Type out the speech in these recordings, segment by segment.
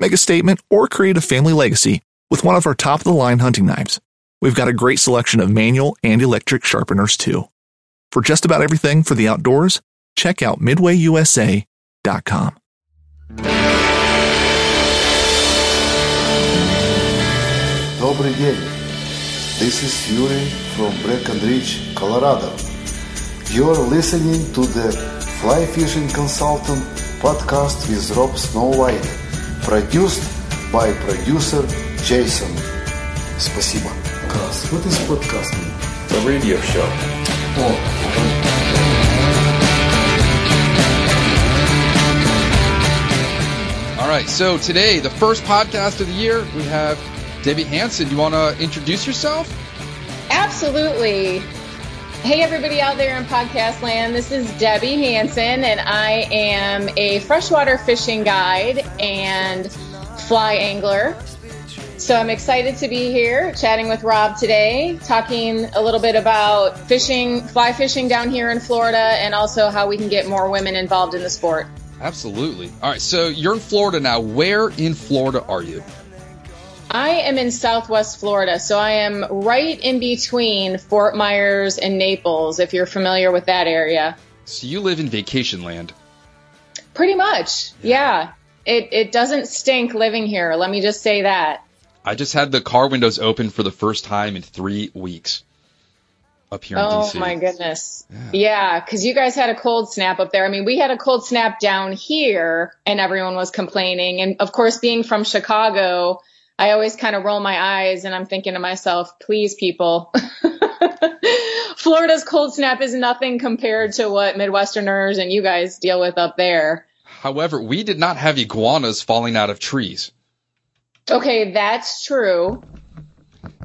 make a statement, or create a family legacy with one of our top of the line hunting knives. We've got a great selection of manual and electric sharpeners too. For just about everything for the outdoors, check out midwayusa.com. Добрый день. This is Yuri from Breckenridge, Colorado. You're listening to the Fly Fishing Consultant podcast with Rob Snowhite. produced by producer Jason. Спасибо. Крас, what is podcast mean? The radio show. All right, so today, the first podcast of the year, we have Debbie Hanson. You want to introduce yourself? Absolutely. Hey, everybody out there in podcast land. This is Debbie Hanson, and I am a freshwater fishing guide and fly angler. So I'm excited to be here chatting with Rob today, talking a little bit about fishing, fly fishing down here in Florida, and also how we can get more women involved in the sport. Absolutely. All right, so you're in Florida now. Where in Florida are you? I am in Southwest Florida, so I am right in between Fort Myers and Naples, if you're familiar with that area. So you live in vacation land. Pretty much, yeah. It, it doesn't stink living here, let me just say that. I just had the car windows open for the first time in three weeks up here in Oh my goodness. Yeah, because you guys had a cold snap up there. I mean, we had a cold snap down here and everyone was complaining. And of course, being from Chicago, I always kind of roll my eyes and I'm thinking to myself, please, people. Florida's cold snap is nothing compared to what Midwesterners and you guys deal with up there. However, we did not have iguanas falling out of trees. Okay, that's true.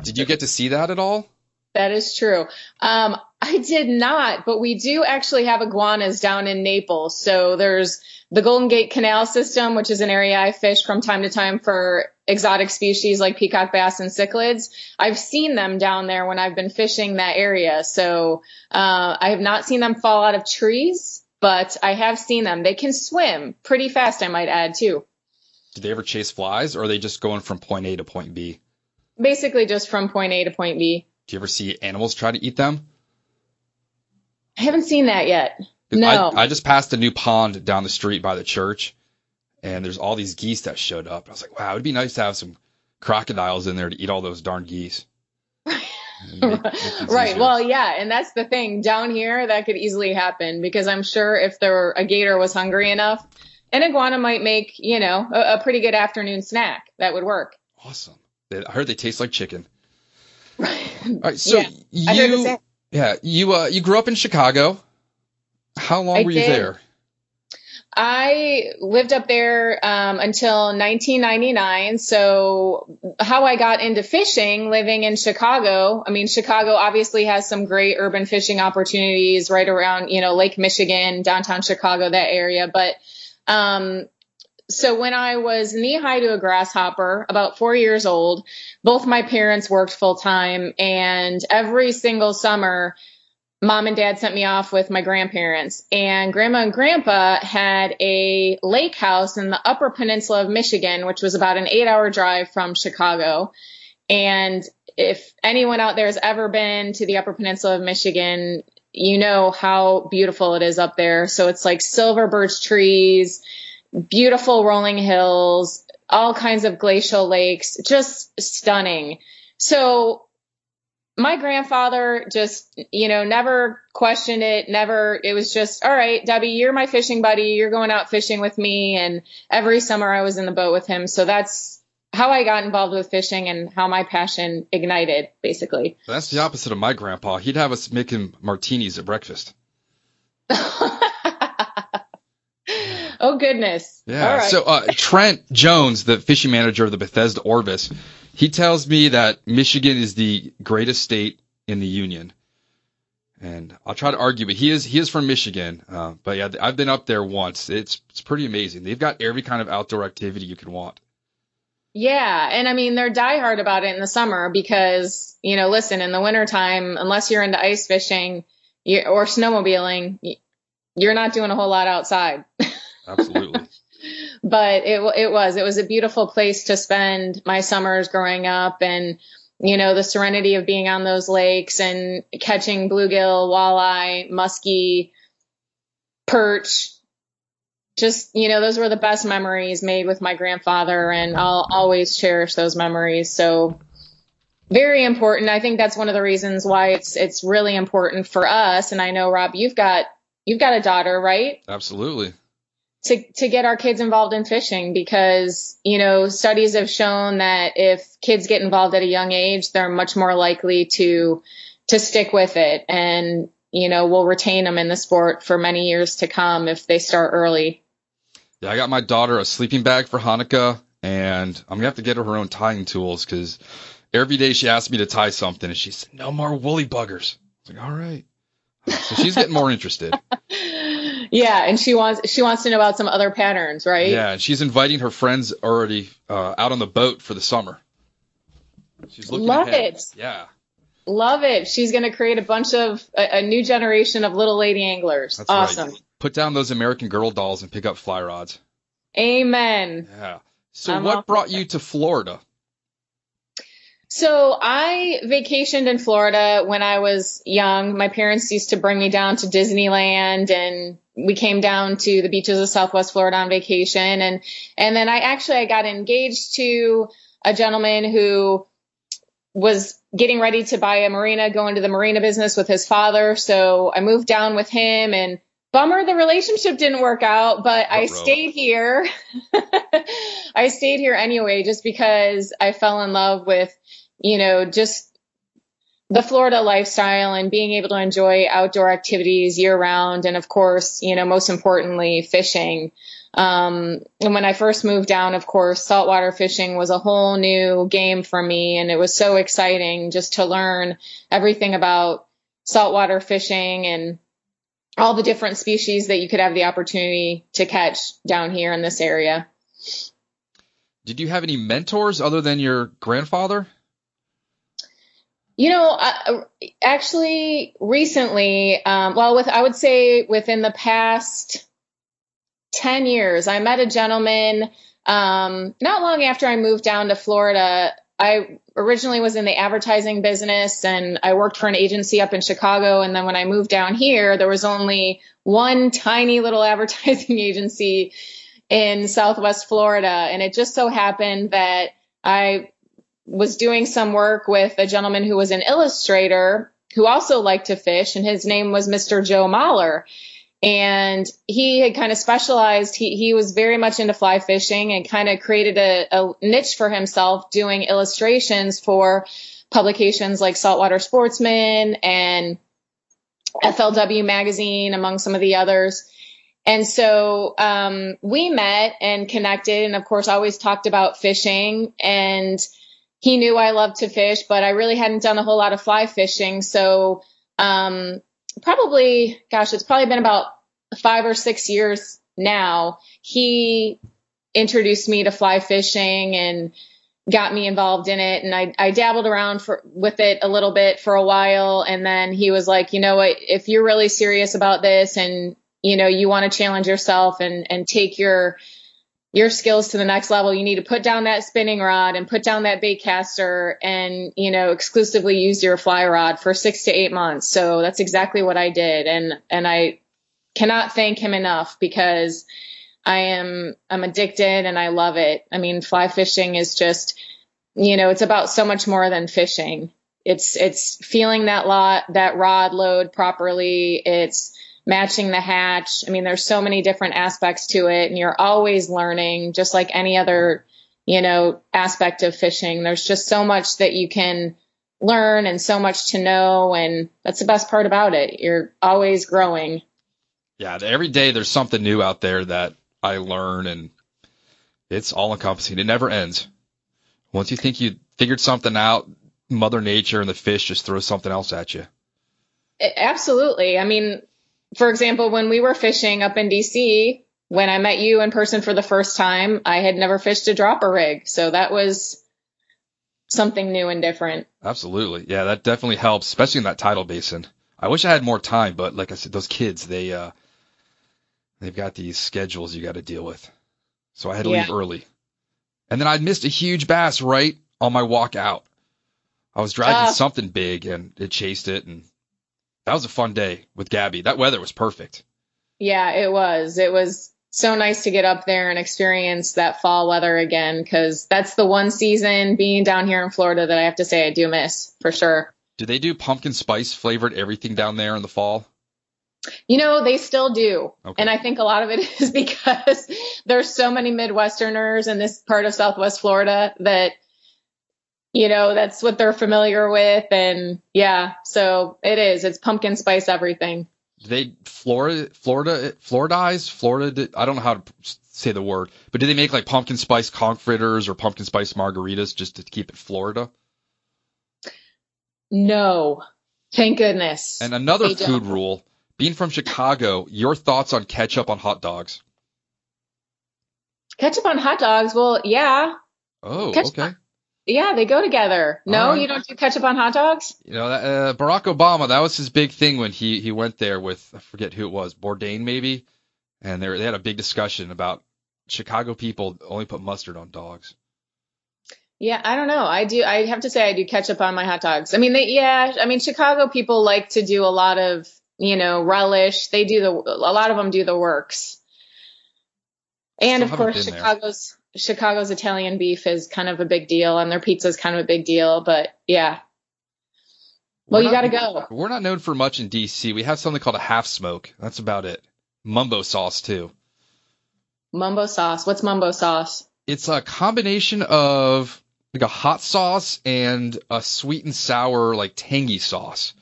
Did you get to see that at all? That is true. Um, I did not, but we do actually have iguanas down in Naples. So there's the Golden Gate Canal System, which is an area I fish from time to time for exotic species like peacock bass and cichlids. I've seen them down there when I've been fishing that area. So uh, I have not seen them fall out of trees, but I have seen them. They can swim pretty fast, I might add, too. Did they ever chase flies, or are they just going from point A to point B? Basically, just from point A to point B. Do you ever see animals try to eat them? I haven't seen that yet. No. I, I just passed a new pond down the street by the church, and there's all these geese that showed up. I was like, wow, it'd be nice to have some crocodiles in there to eat all those darn geese. Make- make right. Well, yeah, and that's the thing. Down here, that could easily happen because I'm sure if there were, a gator was hungry enough, an iguana might make, you know, a, a pretty good afternoon snack. That would work. awesome. They- I heard they taste like chicken. All right, so Yeah, I heard the you. Yeah, you uh, you grew up in Chicago. How long I were you did. there? I lived up there um, until 1999. So, how I got into fishing living in Chicago, I mean, Chicago obviously has some great urban fishing opportunities right around, you know, Lake Michigan, downtown Chicago, that area. But um, so, when I was knee high to a grasshopper, about four years old, both my parents worked full time. And every single summer, mom and dad sent me off with my grandparents and grandma and grandpa had a lake house in the upper peninsula of michigan which was about an eight hour drive from chicago. And if anyone out there has ever been to the upper peninsula of michigan you know how beautiful it is up there. So it's like silver birch trees beautiful rolling hills all kinds of glacial lakes just stunning. So my grandfather just, you know, never questioned it, never, it was just, all right, Debbie, you're my fishing buddy. You're going out fishing with me. And every summer I was in the boat with him. So that's how I got involved with fishing and how my passion ignited, basically. That's the opposite of my grandpa. He'd have us making martinis at breakfast. oh, goodness. Yeah. All right. So uh, Trent Jones, the fishing manager of the Bethesda Orvis, he tells me that Michigan is the greatest state in the union. And I'll try to argue, but he is he is from Michigan. Uh, but yeah, I've been up there once. It's it's pretty amazing. They've got every kind of outdoor activity you could want. Yeah, and I mean they're diehard about it in the summer because you know, listen, in the wintertime, unless you're into ice fishing or snowmobiling, you're not doing a whole lot outside. Absolutely. But it it was it was a beautiful place to spend my summers growing up, and you know the serenity of being on those lakes and catching bluegill, walleye, muskie, perch. Just you know, those were the best memories made with my grandfather, and I'll always cherish those memories. So very important. I think that's one of the reasons why it's it's really important for us. And I know Rob, you've got you've got a daughter, right? Absolutely. To to get our kids involved in fishing because you know studies have shown that if kids get involved at a young age they're much more likely to to stick with it and you know will retain them in the sport for many years to come if they start early Yeah, I got my daughter a sleeping bag for Hanukkah, and I'm gonna have to get her her own tying tools because every day she asks me to tie something, and she said, "No more woolly buggers." I was like, "All right." So she's getting more interested. yeah and she wants she wants to know about some other patterns right Yeah, and she's inviting her friends already uh, out on the boat for the summer. She's looking Love ahead. it. Yeah, love it she's going to create a bunch of a, a new generation of little lady anglers that's awesome right. Put down those American Girl dolls and pick up fly rods. amen Yeah. So I'm what brought you to Florida? So I vacationed in Florida when I was young. My parents used to bring me down to Disneyland and we came down to the beaches of Southwest Florida on vacation and and then I actually I got engaged to a gentleman who was getting ready to buy a marina, go into the marina business with his father. So I moved down with him and bummer the relationship didn't work out, but I stayed here. I stayed here anyway just because I fell in love with, you know, just the Florida lifestyle and being able to enjoy outdoor activities year round and of course, you know, most importantly, fishing. Um, and when I first moved down, of course, saltwater fishing was a whole new game for me. And it was so exciting just to learn everything about saltwater fishing and all the different species that you could have the opportunity to catch down here in this area. Did you have any mentors other than your grandfather? You know, I, actually, recently, um, well, with I would say within the past ten years, I met a gentleman. Um, not long after I moved down to Florida, I originally was in the advertising business and I worked for an agency up in Chicago. And then when I moved down here, there was only one tiny little advertising agency in Southwest Florida. And it just so happened that I was doing some work with a gentleman who was an illustrator who also liked to fish, and his name was Mr. Joe Mahler. And he had kind of specialized, he, he was very much into fly fishing and kind of created a, a niche for himself doing illustrations for publications like Saltwater Sportsman and FLW magazine, among some of the others. And so um, we met and connected, and of course, always talked about fishing. And he knew I loved to fish, but I really hadn't done a whole lot of fly fishing. So um, probably, gosh, it's probably been about five or six years now. He introduced me to fly fishing and got me involved in it and I, I dabbled around for with it a little bit for a while and then he was like you know what if you're really serious about this and you know you want to challenge yourself and and take your your skills to the next level you need to put down that spinning rod and put down that bait caster and you know exclusively use your fly rod for six to eight months so that's exactly what i did and and i cannot thank him enough because I am I'm addicted and I love it. I mean, fly fishing is just, you know, it's about so much more than fishing. It's it's feeling that lot that rod load properly. It's matching the hatch. I mean, there's so many different aspects to it, and you're always learning, just like any other, you know, aspect of fishing. There's just so much that you can learn and so much to know, and that's the best part about it. You're always growing. Yeah, every day there's something new out there that I learn, and it's all encompassing. It never ends. Once you think you figured something out, Mother Nature and the fish just throw something else at you. Absolutely. I mean, for example, when we were fishing up in DC, when I met you in person for the first time, I had never fished a dropper rig. So that was something new and different. Absolutely. Yeah, that definitely helps, especially in that tidal basin. I wish I had more time, but like I said, those kids, they uh they've got these schedules you got to deal with. So I had to yeah. leave early. And then I missed a huge bass right on my walk out. I was dragging uh, something big and it chased it and that was a fun day with Gabby. That weather was perfect. Yeah, it was. It was so nice to get up there and experience that fall weather again because that's the one season being down here in Florida that I have to say I do miss for sure. Do they do pumpkin spice flavored everything down there in the fall? You know, they still do. Okay. And I think a lot of it is because there's so many Midwesterners in this part of Southwest Florida that, you know, that's what they're familiar with. And yeah, so it is. It's pumpkin spice everything. They Florida, Florida, Floridize, Florida. I don't know how to say the word, but do they make like pumpkin spice conch fritters or pumpkin spice margaritas just to keep it Florida? No, thank goodness. And another they food don't. rule being from Chicago, your thoughts on ketchup on hot dogs? Ketchup on hot dogs? Well, yeah. Oh, ketchup okay. Yeah, they go together. No, right. you don't do ketchup on hot dogs? You know, uh, Barack Obama, that was his big thing when he, he went there with, I forget who it was, Bourdain maybe? And they, they had a big discussion about Chicago people only put mustard on dogs. Yeah, I don't know. I do. I have to say, I do ketchup on my hot dogs. I mean, they, yeah. I mean, Chicago people like to do a lot of you know, relish. They do the, a lot of them do the works. And Still of course, Chicago's, there. Chicago's Italian beef is kind of a big deal and their pizza is kind of a big deal, but yeah. Well, we're you got to go. We're not known for much in DC. We have something called a half smoke. That's about it. Mumbo sauce too. Mumbo sauce. What's mumbo sauce? It's a combination of like a hot sauce and a sweet and sour like tangy sauce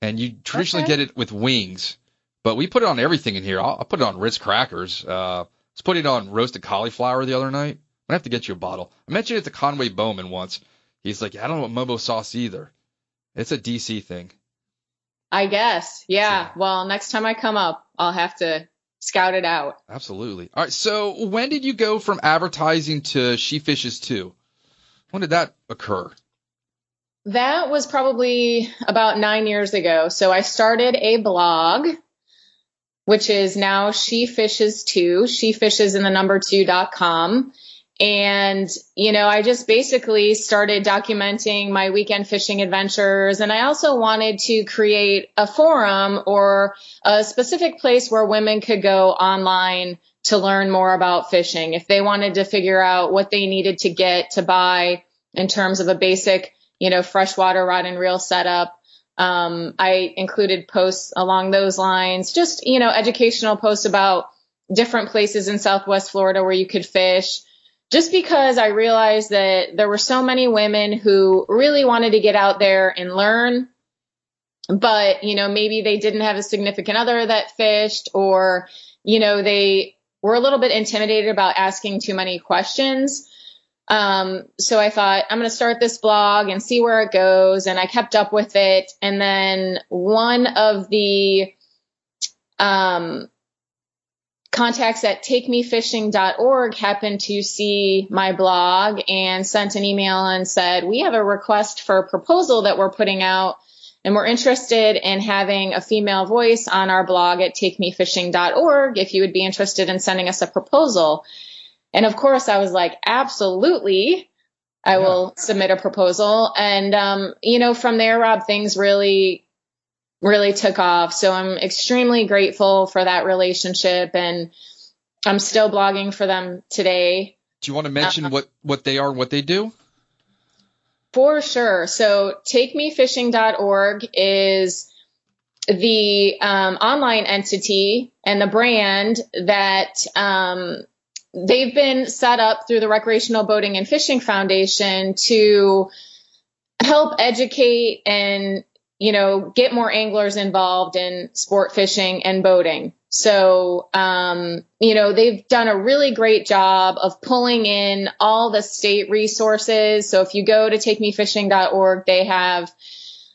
and you traditionally okay. get it with wings, but we put it on everything in here. I'll, I'll put it on Ritz crackers. Uh, let's put it on roasted cauliflower the other night. I'm gonna have to get you a bottle. I mentioned it to Conway Bowman once. He's like, I don't know what mumbo sauce either. It's a DC thing. I guess. Yeah. So, well, next time I come up, I'll have to scout it out. Absolutely. All right. So when did you go from advertising to She Fishes 2? When did that occur? That was probably about nine years ago. So I started a blog, which is now She Fishes Too, She Fishes in the number two dot com. And, you know, I just basically started documenting my weekend fishing adventures. And I also wanted to create a forum or a specific place where women could go online to learn more about fishing. If they wanted to figure out what they needed to get to buy in terms of a basic you know, freshwater rod and reel setup. Um, I included posts along those lines, just, you know, educational posts about different places in Southwest Florida where you could fish. Just because I realized that there were so many women who really wanted to get out there and learn, but you know maybe they didn't have a significant other that fished or you know they were a little bit intimidated about asking too many questions um, so i thought i'm going to start this blog and see where it goes and i kept up with it and then one of the um, contacts at takemefishing.org happened to see my blog and sent an email and said we have a request for a proposal that we're putting out and we're interested in having a female voice on our blog at takemefishing.org if you would be interested in sending us a proposal. And of course, I was like, absolutely. I yeah. will submit a proposal. And, um, you know, from there, Rob, things really, really took off. So I'm extremely grateful for that relationship. And I'm still blogging for them today. Do you want to mention uh, what, what they are and what they do? For sure. So takemefishing.org is the um, online entity and the brand that um, they've been set up through the Recreational Boating and Fishing Foundation to help educate and you know get more anglers involved in sport fishing and boating. So, um, you know, they've done a really great job of pulling in all the state resources. So if you go to takemefishing.org, they have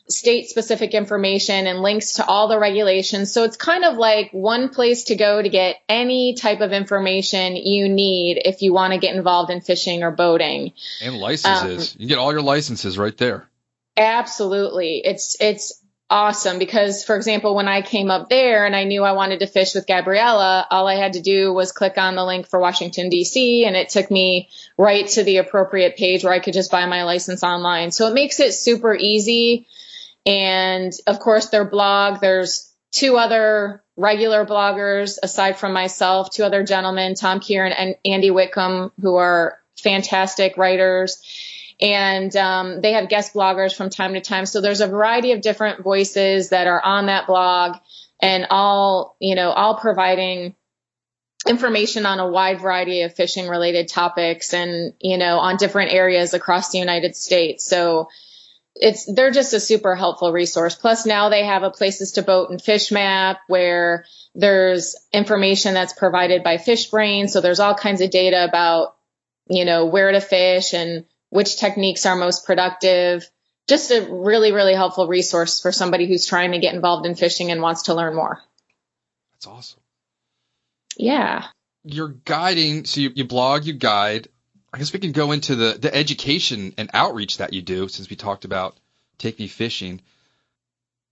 state specific information and links to all the regulations. So it's kind of like one place to go to get any type of information you need if you want to get involved in fishing or boating. And licenses. Um, you get all your licenses right there. Absolutely. It's it's awesome because, for example, when I came up there and I knew I wanted to fish with Gabriella, all I had to do was click on the link for Washington, D.C., and it took me right to the appropriate page where I could just buy my license online. So it makes it super easy. And of course, their blog, there's two other regular bloggers aside from myself, two other gentlemen, Tom Kieran and Andy Whitcomb, who are fantastic writers and um, they have guest bloggers from time to time. So there's a variety of different voices that are on that blog, and all you know, all providing information on a wide variety of fishing related topics and you know on different areas across the United States. So it's they're just a super helpful resource. Plus now they have a places to boat and fish map where there's information that's provided by FishBrain. So there's all kinds of data about you know where to fish and which techniques are most productive. Just a really, really helpful resource for somebody who's trying to get involved in fishing and wants to learn more. That's awesome. Yeah. You're guiding, so you, you blog, you guide. I guess we can go into the, the education and outreach that you do since we talked about Take Me Fishing.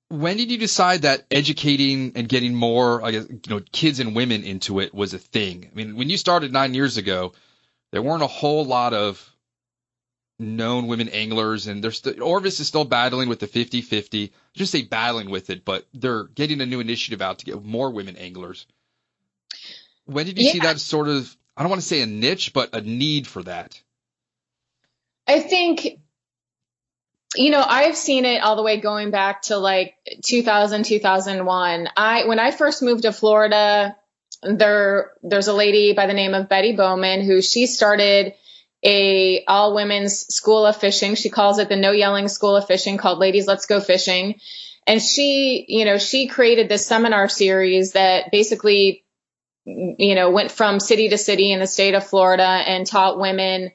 When did you decide that educating and getting more, I guess, you know, kids and women into it was a thing? I mean, when you started nine years ago, there weren't a whole lot of known women anglers, and there's st- Orvis is still battling with the 50-50. Just say battling with it, but they're getting a new initiative out to get more women anglers. When did you yeah. see that sort of? I don't want to say a niche, but a need for that. I think you know i've seen it all the way going back to like 2000 2001 i when i first moved to florida there there's a lady by the name of betty bauman who she started a all women's school of fishing. She calls it the no yelling school of fishing called Ladies Let's Go Fishing. And she, you know, she created this seminar series that basically, you know, went from city to city in the state of Florida and taught women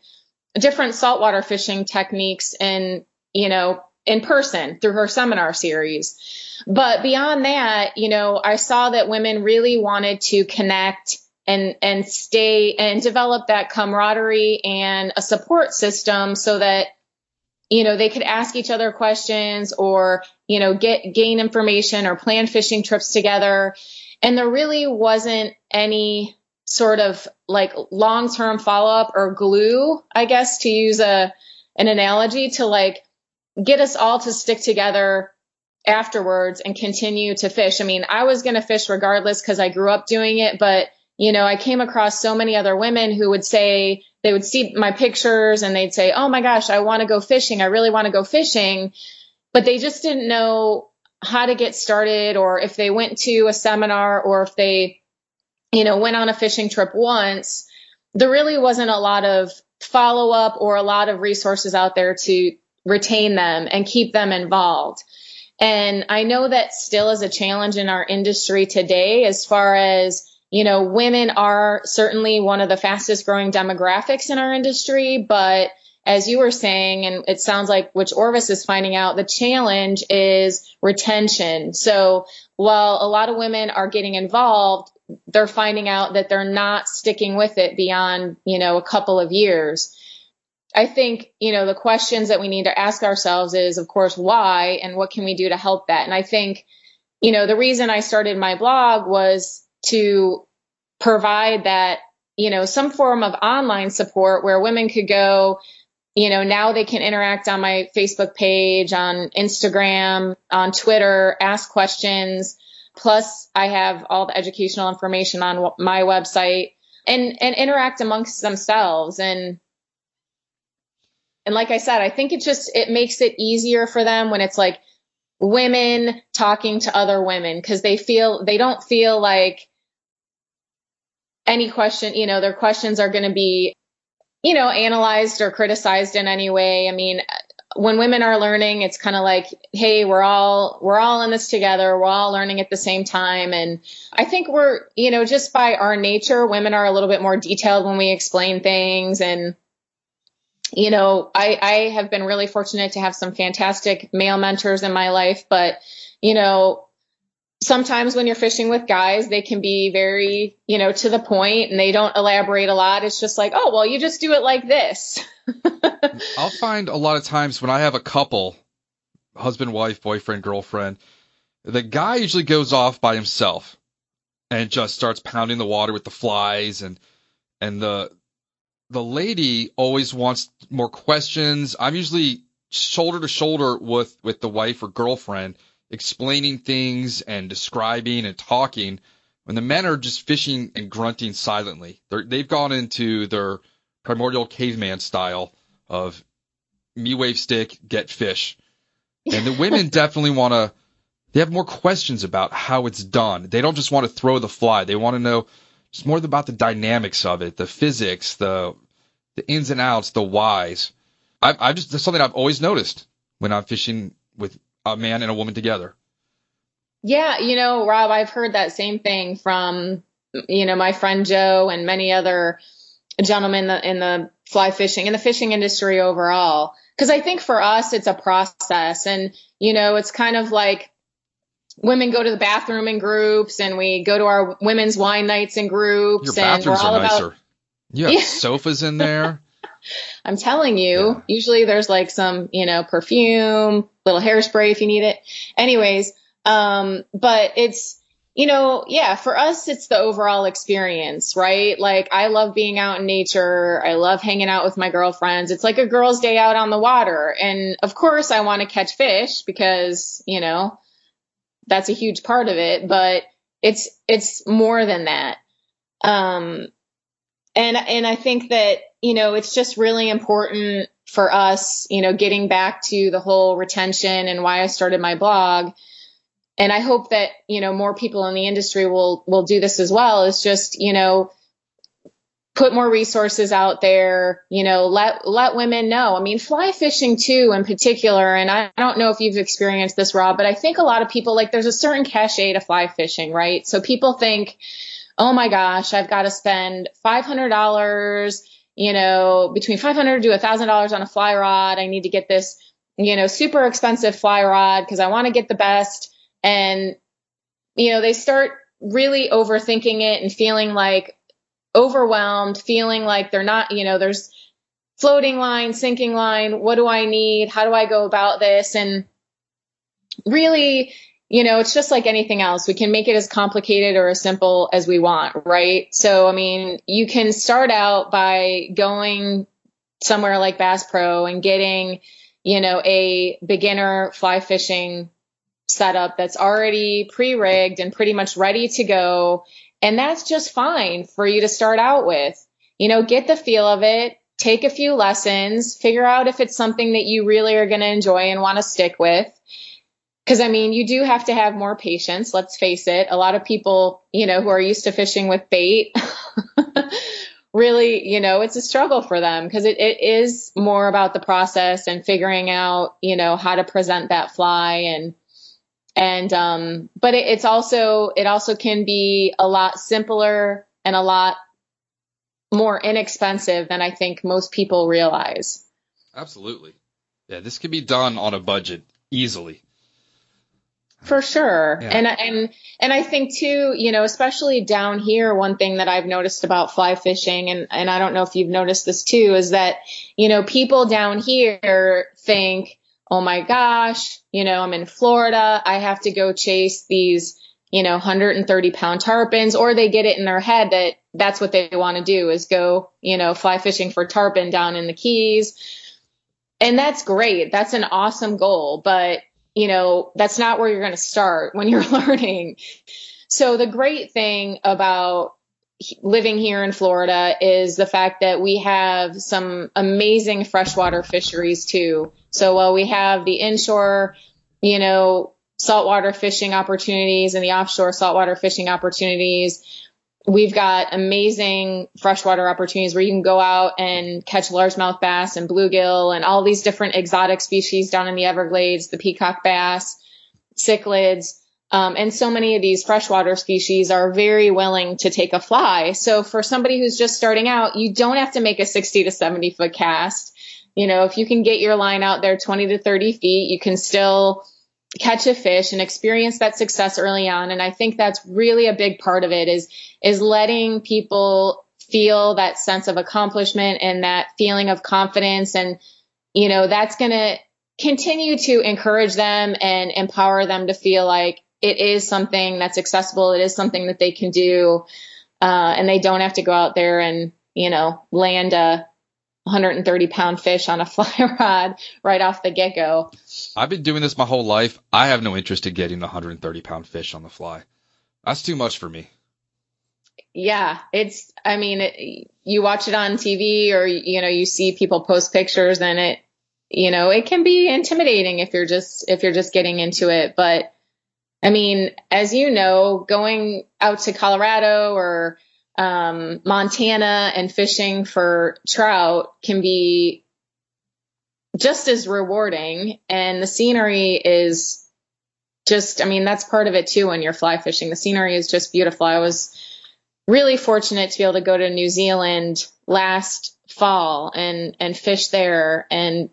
different saltwater fishing techniques and, you know, in person through her seminar series. But beyond that, you know, I saw that women really wanted to connect and and stay and develop that camaraderie and a support system so that you know they could ask each other questions or you know get gain information or plan fishing trips together and there really wasn't any sort of like long-term follow-up or glue i guess to use a an analogy to like get us all to stick together afterwards and continue to fish i mean i was going to fish regardless because i grew up doing it but you know, I came across so many other women who would say, they would see my pictures and they'd say, Oh my gosh, I want to go fishing. I really want to go fishing. But they just didn't know how to get started or if they went to a seminar or if they, you know, went on a fishing trip once, there really wasn't a lot of follow up or a lot of resources out there to retain them and keep them involved. And I know that still is a challenge in our industry today as far as, you know, women are certainly one of the fastest growing demographics in our industry, but as you were saying, and it sounds like which Orvis is finding out, the challenge is retention. So while a lot of women are getting involved, they're finding out that they're not sticking with it beyond, you know, a couple of years. I think, you know, the questions that we need to ask ourselves is, of course, why and what can we do to help that? And I think, you know, the reason I started my blog was to provide that, you know, some form of online support where women could go, you know, now they can interact on my Facebook page, on Instagram, on Twitter, ask questions. Plus, I have all the educational information on my website and, and interact amongst themselves. And, and like I said, I think it just, it makes it easier for them when it's like women talking to other women because they feel, they don't feel like any question, you know, their questions are going to be you know, analyzed or criticized in any way. I mean, when women are learning, it's kind of like, hey, we're all we're all in this together. We're all learning at the same time. And I think we're, you know, just by our nature, women are a little bit more detailed when we explain things. And you know, I, I have been really fortunate to have some fantastic male mentors in my life, but you know, sometimes when you're fishing with guys, they can be very, you know, to the point and they don't elaborate a lot. It's just like, oh, well, you just do it like this. I'll find a lot of times when I have a couple, husband, wife, boyfriend, girlfriend, the guy usually goes off by himself and just starts pounding the water with the flies and and the the lady always wants more questions. I'm usually shoulder to shoulder with with the wife or girlfriend explaining things and describing and talking when the men are just fishing and grunting silently. they have gone into their primordial caveman style of me wave stick, get fish. And the women definitely want to, they have more questions about how it's done. They don't just want to throw the fly. They want to know just more about the dynamics of it, the physics, the, the ins and outs, the whys. I, I just, that's something I've always noticed when I'm fishing with a man and a woman together. Yeah, you know, Rob, I've heard that same thing from you know my friend Joe and many other gentlemen in the, in the fly fishing in the fishing industry overall. Because I think for us it's a process, and you know, it's kind of like women go to the bathroom in groups, and we go to our women's wine nights in groups. Your bathrooms and are nicer. About, you have yeah. sofas in there. I'm telling you, yeah. usually there's like some, you know, perfume, little hairspray if you need it. Anyways, um, but it's, you know, yeah, for us, it's the overall experience, right? Like, I love being out in nature. I love hanging out with my girlfriends. It's like a girl's day out on the water. And of course, I want to catch fish because, you know, that's a huge part of it, but it's, it's more than that. Um, and, and I think that you know, it's just really important for us, you know, getting back to the whole retention and why I started my blog. And I hope that, you know, more people in the industry will will do this as well. Is just, you know, put more resources out there, you know, let let women know. I mean, fly fishing too in particular, and I, I don't know if you've experienced this, Rob, but I think a lot of people like there's a certain cachet to fly fishing, right? So people think, oh my gosh, I've got to spend five hundred dollars you know, between 500 to a $1,000 on a fly rod. I need to get this, you know, super expensive fly rod because I want to get the best. And, you know, they start really overthinking it and feeling like overwhelmed, feeling like they're not, you know, there's floating line, sinking line. What do I need? How do I go about this? And really, you know, it's just like anything else. We can make it as complicated or as simple as we want, right? So, I mean, you can start out by going somewhere like Bass Pro and getting, you know, a beginner fly fishing setup that's already pre rigged and pretty much ready to go. And that's just fine for you to start out with. You know, get the feel of it, take a few lessons, figure out if it's something that you really are going to enjoy and want to stick with because I mean, you do have to have more patience. Let's face it. A lot of people, you know, who are used to fishing with bait, really, you know, it's a struggle for them because it, it is more about the process and figuring out, you know, how to present that fly and, And, um, but it, it's also, it also can be a lot simpler and a lot more inexpensive than I think most people realize. Absolutely. Yeah, this could be done on a budget easily. For sure. Yeah. And and and I think too, you know, especially down here, one thing that I've noticed about fly fishing and and I don't know if you've noticed this too is that, you know, people down here think, "Oh my gosh, you know, I'm in Florida, I have to go chase these, you know, 130 pound tarpons," or they get it in their head that that's what they want to do is go, you know, fly fishing for tarpon down in the Keys. And that's great. That's an awesome goal, but you know, that's not where you're going to start when you're learning. So the great thing about living here in Florida is the fact that we have some amazing freshwater fisheries too. So while we have the inshore, you know, saltwater fishing opportunities and the offshore saltwater fishing opportunities, we've got amazing freshwater opportunities where you can go out and catch largemouth bass and bluegill and all these different exotic species down in the Everglades, the peacock bass, cichlids. Um, and so many of these freshwater species are very willing to take a fly. So for somebody who's just starting out, you don't have to make a 60 to 70 foot cast. You know, if you can get your line out there 20 to 30 feet, you can still catch a fish and experience that success early on. And I think that's really a big part of it is, is letting people feel that sense of accomplishment and that feeling of confidence. And, you know, that's going to continue to encourage them and empower them to feel like it is something that's accessible. It is something that they can do. Uh, and they don't have to go out there and, you know, land a 130 pound fish on a fly rod right off the get go. I've been doing this my whole life. I have no interest in getting a 130 pound fish on the fly. That's too much for me. Yeah, it's, I mean, it, you watch it on TV or, you know, you see people post pictures and it, you know, it can be intimidating if you're just, if you're just getting into it. But I mean, as you know, going out to Colorado or, um, Montana and fishing for trout can be just as rewarding. And the scenery is just, I mean, that's part of it too when you're fly fishing. The scenery is just beautiful. I was really fortunate to be able to go to New Zealand last fall and, and fish there. And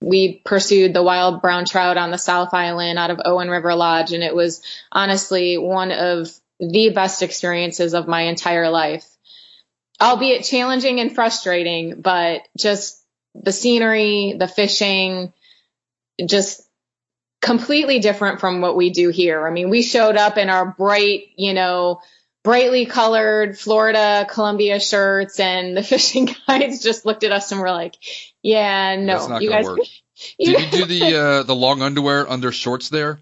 we pursued the wild brown trout on the South Island out of Owen River Lodge. And it was honestly one of the best experiences of my entire life, albeit challenging and frustrating, but just the scenery, the fishing, just completely different from what we do here. I mean, we showed up in our bright, you know, brightly colored Florida Columbia shirts and the fishing guides just looked at us and were like, yeah, no, you guys. Work. Did you do the uh, the long underwear under shorts there?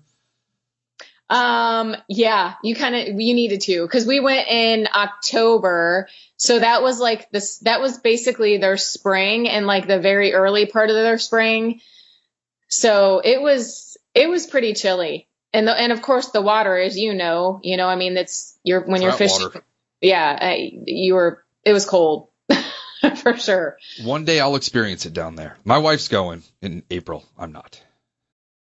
Um, yeah, you kind of you needed to because we went in October, so that was like this. That was basically their spring and like the very early part of their spring. So it was it was pretty chilly, and the, and of course the water, as you know, you know, I mean, it's you're when you're fishing. Water. Yeah, I, you were. It was cold. For sure. One day I'll experience it down there. My wife's going in April. I'm not.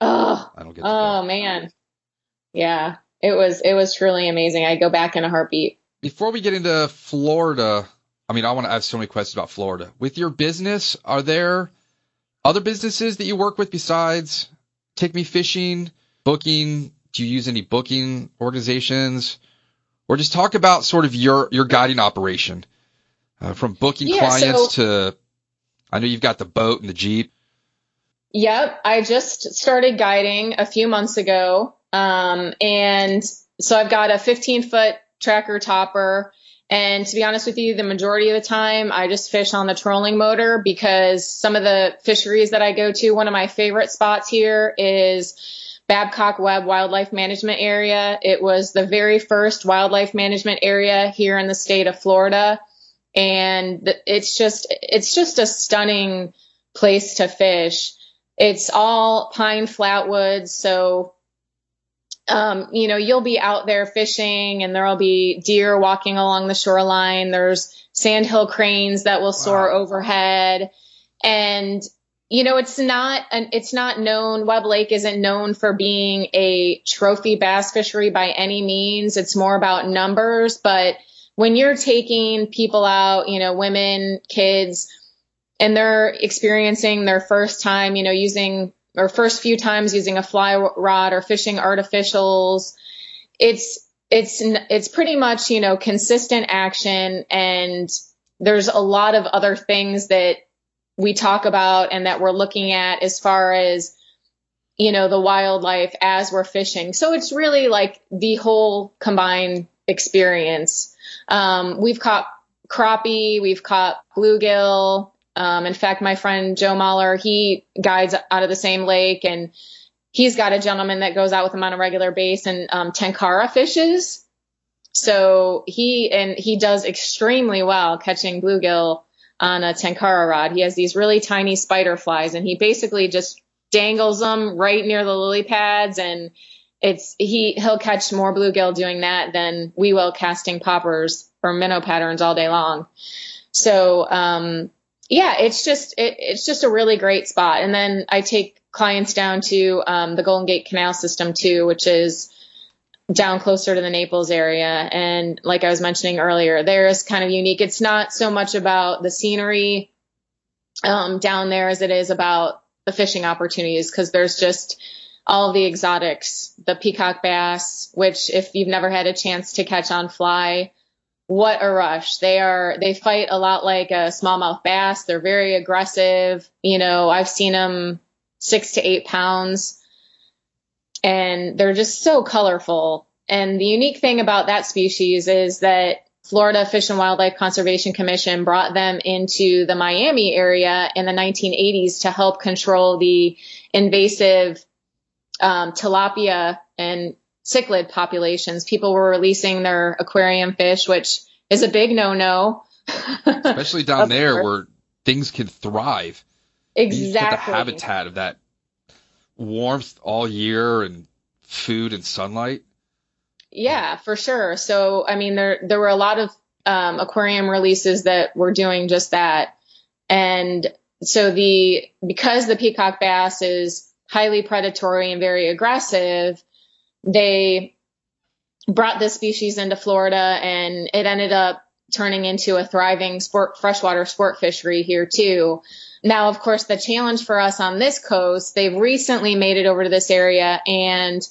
Oh, I don't get oh man. Yeah, it was it was truly amazing. I go back in a heartbeat. Before we get into Florida, I mean, I want to ask so many questions about Florida. With your business, are there other businesses that you work with besides Take Me Fishing, booking? Do you use any booking organizations? Or just talk about sort of your, your guiding operation uh, from booking Yeah, clients to, I know you've got the boat and the Jeep. Yep, I just started guiding a few months ago. Um, and so I've got a 15 foot tracker topper. And to be honest with you, the majority of the time I just fish on the trolling motor because some of the fisheries that I go to, one of my favorite spots here is Babcock Webb Wildlife Management Area. It was the very first wildlife management area here in the state of Florida. And it's just, it's just a stunning place to fish. It's all pine flatwoods. So, um, you know, you'll be out there fishing and there'll be deer walking along the shoreline. There's sandhill cranes that will soar wow. overhead. And you know, it's not an, it's not known. Webb Lake isn't known for being a trophy bass fishery by any means. It's more about numbers. But when you're taking people out, you know, women, kids, and they're experiencing their first time, you know, using or first few times using a fly rod or fishing artificials, it's it's it's pretty much you know consistent action and there's a lot of other things that we talk about and that we're looking at as far as you know the wildlife as we're fishing. So it's really like the whole combined experience. Um, we've caught crappie we've caught bluegill um, in fact my friend joe mahler he guides out of the same lake and he's got a gentleman that goes out with him on a regular basis and um, tenkara fishes so he and he does extremely well catching bluegill on a tenkara rod. He has these really tiny spider flies and he basically just dangles them right near the lily pads and it's he he'll catch more bluegill doing that than we will casting poppers or minnow patterns all day long. So um, yeah, it's just it, it's just a really great spot. And then I take clients down to um, the Golden Gate Canal System too, which is down closer to the Naples area. And like I was mentioning earlier, there is kind of unique. It's not so much about the scenery um, down there as it is about the fishing opportunities because there's just all the exotics, the peacock bass, which if you've never had a chance to catch on fly, what a rush. They are, they fight a lot like a smallmouth bass. They're very aggressive. You know, I've seen them six to eight pounds and they're just so colorful. And the unique thing about that species is that Florida Fish and Wildlife Conservation Commission brought them into the Miami area in the 1980s to help control the invasive um, tilapia and cichlid populations. People were releasing their aquarium fish, which is a big no-no. Especially down there course. where things can thrive. Exactly. the habitat of that warmth all year and food and sunlight? Yeah, for sure. So, I mean, there there were a lot of um, aquarium releases that were doing just that, and so the because the peacock bass is highly predatory and very aggressive, they brought this species into Florida, and it ended up turning into a thriving sport freshwater sport fishery here too. Now, of course, the challenge for us on this coast, they've recently made it over to this area and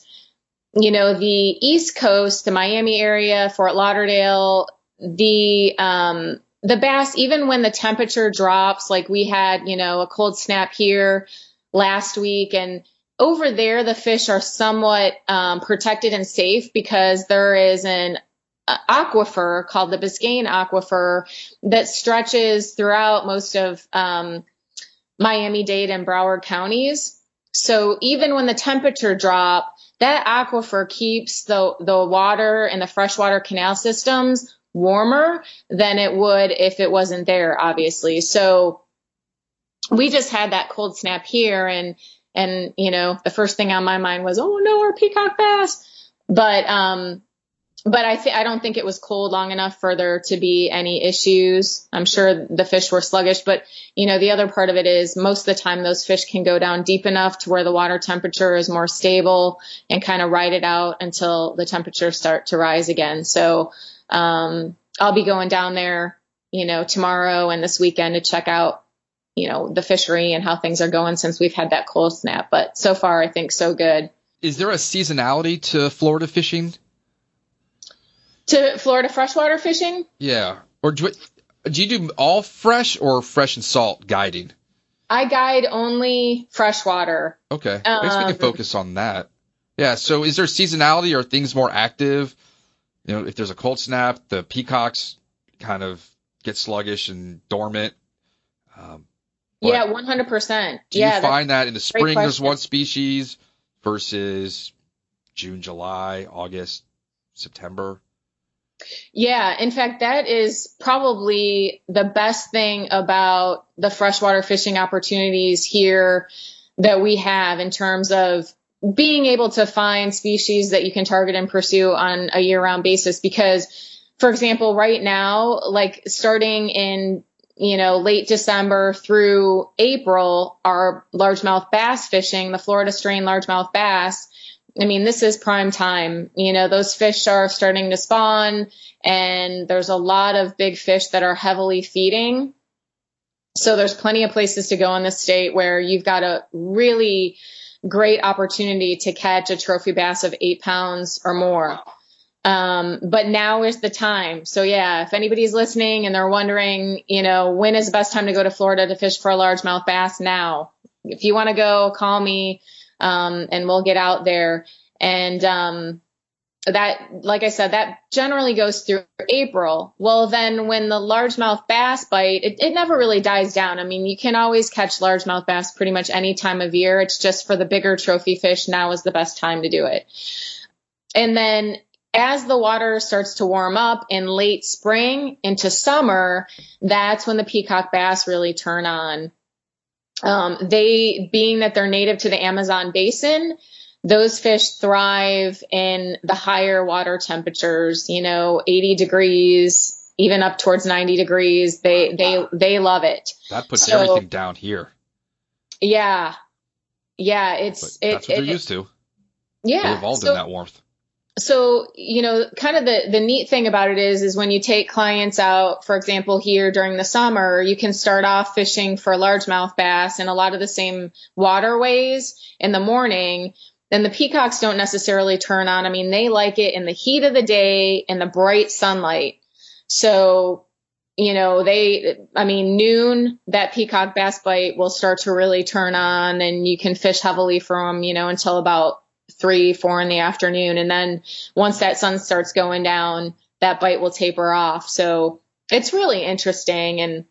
you know, the East Coast, the Miami area, Fort Lauderdale, the um, the bass, even when the temperature drops, like we had, you know, a cold snap here last week, and over there the fish are somewhat um, protected and safe because there is an aquifer called the Biscayne Aquifer that stretches throughout most of um, Miami Dade and Broward counties. So even when the temperature drop, that aquifer keeps the, the water and the freshwater canal systems warmer than it would if it wasn't there, obviously. So we just had that cold snap here and, and, you know, the first thing on my mind was, oh no, our peacock bass. But, um, but I th- I don't think it was cold long enough for there to be any issues. I'm sure the fish were sluggish, but you know the other part of it is most of the time those fish can go down deep enough to where the water temperature is more stable and kind of ride it out until the temperatures start to rise again. So um, I'll be going down there, you know, tomorrow and this weekend to check out you know the fishery and how things are going since we've had that cold snap. But so far, I think so good. Is there a seasonality to Florida fishing? to Florida freshwater fishing. Yeah. Or do, do you do all fresh or fresh and salt guiding? I guide only freshwater. Okay. I guess we can um, focus on that. Yeah. So is there seasonality? Are things more active? You know, if there's a cold snap, the peacocks kind of get sluggish and dormant. Um, yeah, 100%. Do yeah, you find that in the spring there's one species, versus June, July, August, September? Yeah, in fact, that is probably the best thing about the freshwater fishing opportunities here that we have in terms of being able to find species that you can target and pursue on a year round basis. Because, for example, right now, like starting in you know, late December through April, our largemouth bass fishing, the Florida strain largemouth bass, I mean, this is prime time. You know, those fish are starting to spawn and there's a lot of big fish that are heavily feeding. So there's plenty of places to go in the state where you've got a really great opportunity to catch a trophy bass of eight pounds or more. Um, but now is the time. So yeah, if anybody's listening and they're wondering, you know, when is the best time to go to Florida to fish for a largemouth bass? Now, if you want to go, call me, um, and we'll get out there. And, um, that, like I said, that generally goes through April. Well, then when the largemouth bass bite, it, it never really dies down. I mean, you can always catch largemouth bass pretty much any time of year. It's just for the bigger trophy fish. Now is the best time to do it. And then as the water starts to warm up in late spring into summer, that's when the peacock bass really turn on. Um, they, being that they're native to the Amazon basin, those fish thrive in the higher water temperatures, you know, 80 degrees, even up towards 90 degrees. They, they, they love it. That puts so, everything down here. Yeah. Yeah. It's, it, that's what they're it, used to. Yeah. They evolved so, in that warmth so you know kind of the the neat thing about it is is when you take clients out for example here during the summer you can start off fishing for largemouth bass in a lot of the same waterways in the morning. Then the peacocks don't necessarily turn on. I mean they like it in the heat of the day in the bright sunlight. So you know they i mean noon that peacock bass bite will start to really turn on and you can fish heavily from you know until about three, four in the afternoon. And then once that sun starts going down, that bite will taper off. So it's really interesting. And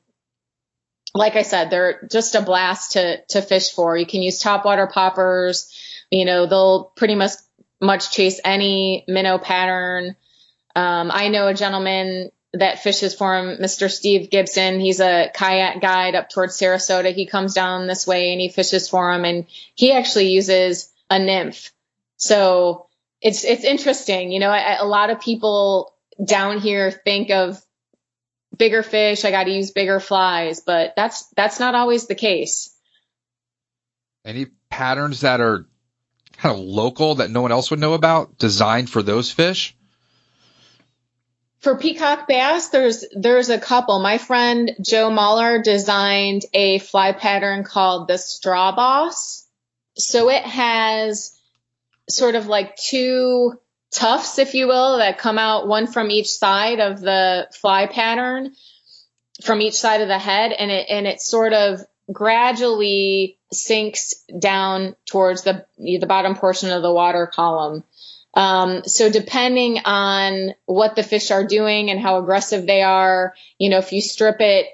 like I said, they're just a blast to, to fish for. You can use topwater poppers. You know, they'll pretty much, much chase any minnow pattern. Um, I know a gentleman that fishes for him, Mr. Steve Gibson. He's a kayak guide up towards Sarasota. He comes down this way and he fishes for him and he actually uses a nymph so it's it's interesting. You know, a, a lot of people down here think of bigger fish. I got to use bigger flies, but that's that's not always the case. Any patterns that are kind of local that no one else would know about, designed for those fish? For peacock bass, there's there's a couple. My friend Joe Mahler designed a fly pattern called the Straw Boss. So it has sort of like two tufts, if you will, that come out one from each side of the fly pattern from each side of the head. And it, and it sort of gradually sinks down towards the, the bottom portion of the water column. Um, so depending on what the fish are doing and how aggressive they are, you know, if you strip it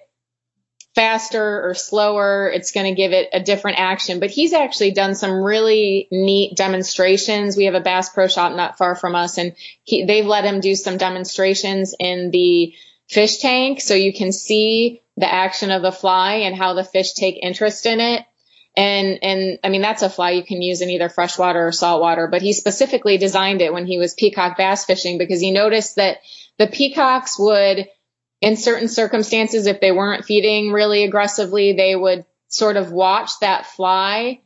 faster or slower, it's going to give it a different action. But he's actually done some really neat demonstrations. We have a Bass Pro Shop not far from us, and he, they've let him do some demonstrations in the fish tank so you can see the action of the fly and how the fish take interest in it. And, and I mean, that's a fly you can use in either freshwater or saltwater, but he specifically designed it when he was peacock bass fishing because he noticed that the peacocks would in certain circumstances, if they weren't feeding really aggressively, they would sort of watch that fly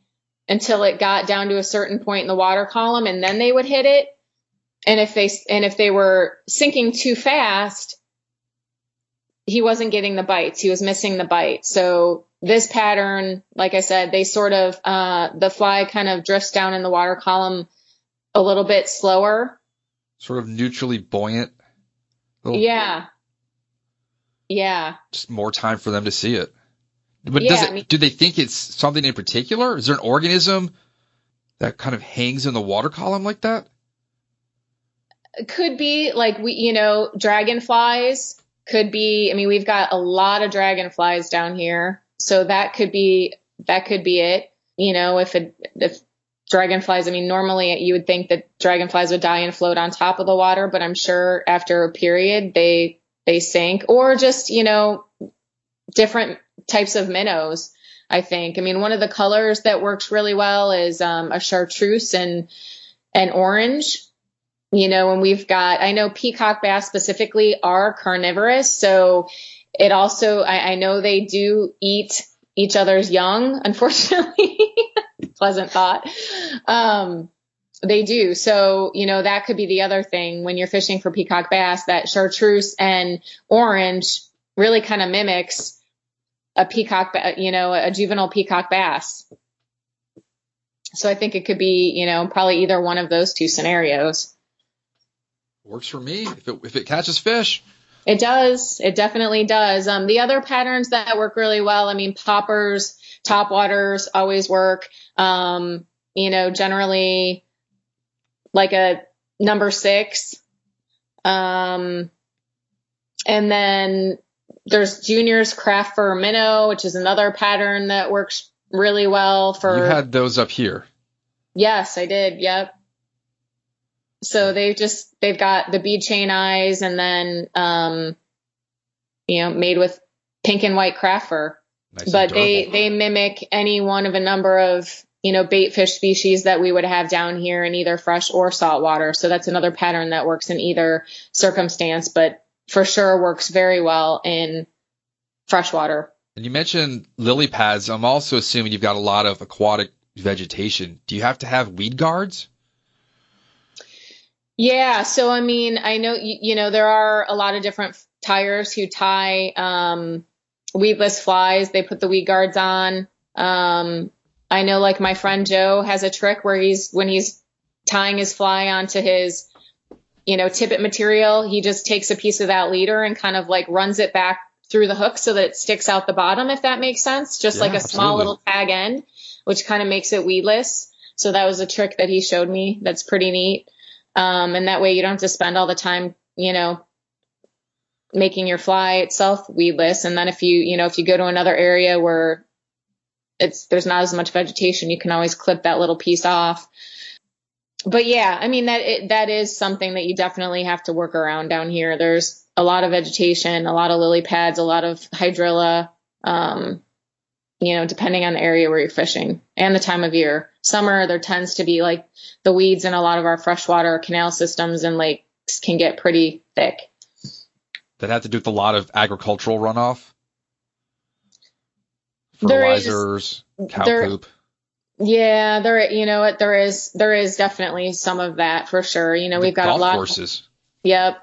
until it got down to a certain point in the water column and then they would hit it. And if they, and if they were sinking too fast, he wasn't getting the bites. He was missing the bite. So this pattern, like I said, they sort of, uh, the fly kind of drifts down in the water column a little bit slower. Sort of neutrally buoyant. Little... Yeah. Yeah. Just more time for them to see it. But yeah, does it, I mean, do they think it's something in particular? Is there an organism that kind of hangs in the water column like that? Could be like we, you know, dragonflies could be. I mean, we've got a lot of dragonflies down here, so that could be that could be it. You know, if it if dragonflies. I mean, normally you would think that dragonflies would die and float on top of the water, but I'm sure after a period they they sink or just, you know, different types of minnows. I think. I mean, one of the colors that works really well is um, a chartreuse and an orange. You know, and we've got. I know peacock bass specifically are carnivorous, so it also. I, I know they do eat each other's young. Unfortunately, pleasant thought. Um, they do. So, you know, that could be the other thing when you're fishing for peacock bass that chartreuse and orange really kind of mimics a peacock, you know, a juvenile peacock bass. So I think it could be, you know, probably either one of those two scenarios. Works for me if it, if it catches fish. It does. It definitely does. Um, the other patterns that work really well, I mean, poppers, top waters always work. Um, you know, generally like a number six. Um, and then there's juniors craft fur minnow, which is another pattern that works really well for. You had those up here. Yes, I did. Yep. So they've just they've got the bead chain eyes and then um, you know made with pink and white craft fur. Nice but they they mimic any one of a number of you know bait fish species that we would have down here in either fresh or salt water. So that's another pattern that works in either circumstance. But for sure works very well in freshwater. And you mentioned lily pads. I'm also assuming you've got a lot of aquatic vegetation. Do you have to have weed guards? Yeah. So, I mean, I know, you, you know, there are a lot of different tyers who tie um, weedless flies. They put the weed guards on. Um, I know, like, my friend Joe has a trick where he's, when he's tying his fly onto his you know, tippet material, he just takes a piece of that leader and kind of like runs it back through the hook so that it sticks out the bottom, if that makes sense. Just yeah, like a small little tag end, which kind of makes it weedless. So that was a trick that he showed me. That's pretty neat. Um, and that way you don't have to spend all the time, you know, making your fly itself weedless. And then if you, you know, if you go to another area where it's, there's not as much vegetation, you can always clip that little piece off but yeah, I mean that it, that is something that you definitely have to work around down here. There's a lot of vegetation, a lot of lily pads, a lot of hydrilla. Um, you know, depending on the area where you're fishing and the time of year. Summer, there tends to be like the weeds in a lot of our freshwater canal systems and lakes can get pretty thick. That have to do with a lot of agricultural runoff, fertilizers, cow there, poop. Yeah, there you know what there is there is definitely some of that for sure. You know, the we've got a lot courses. Yep.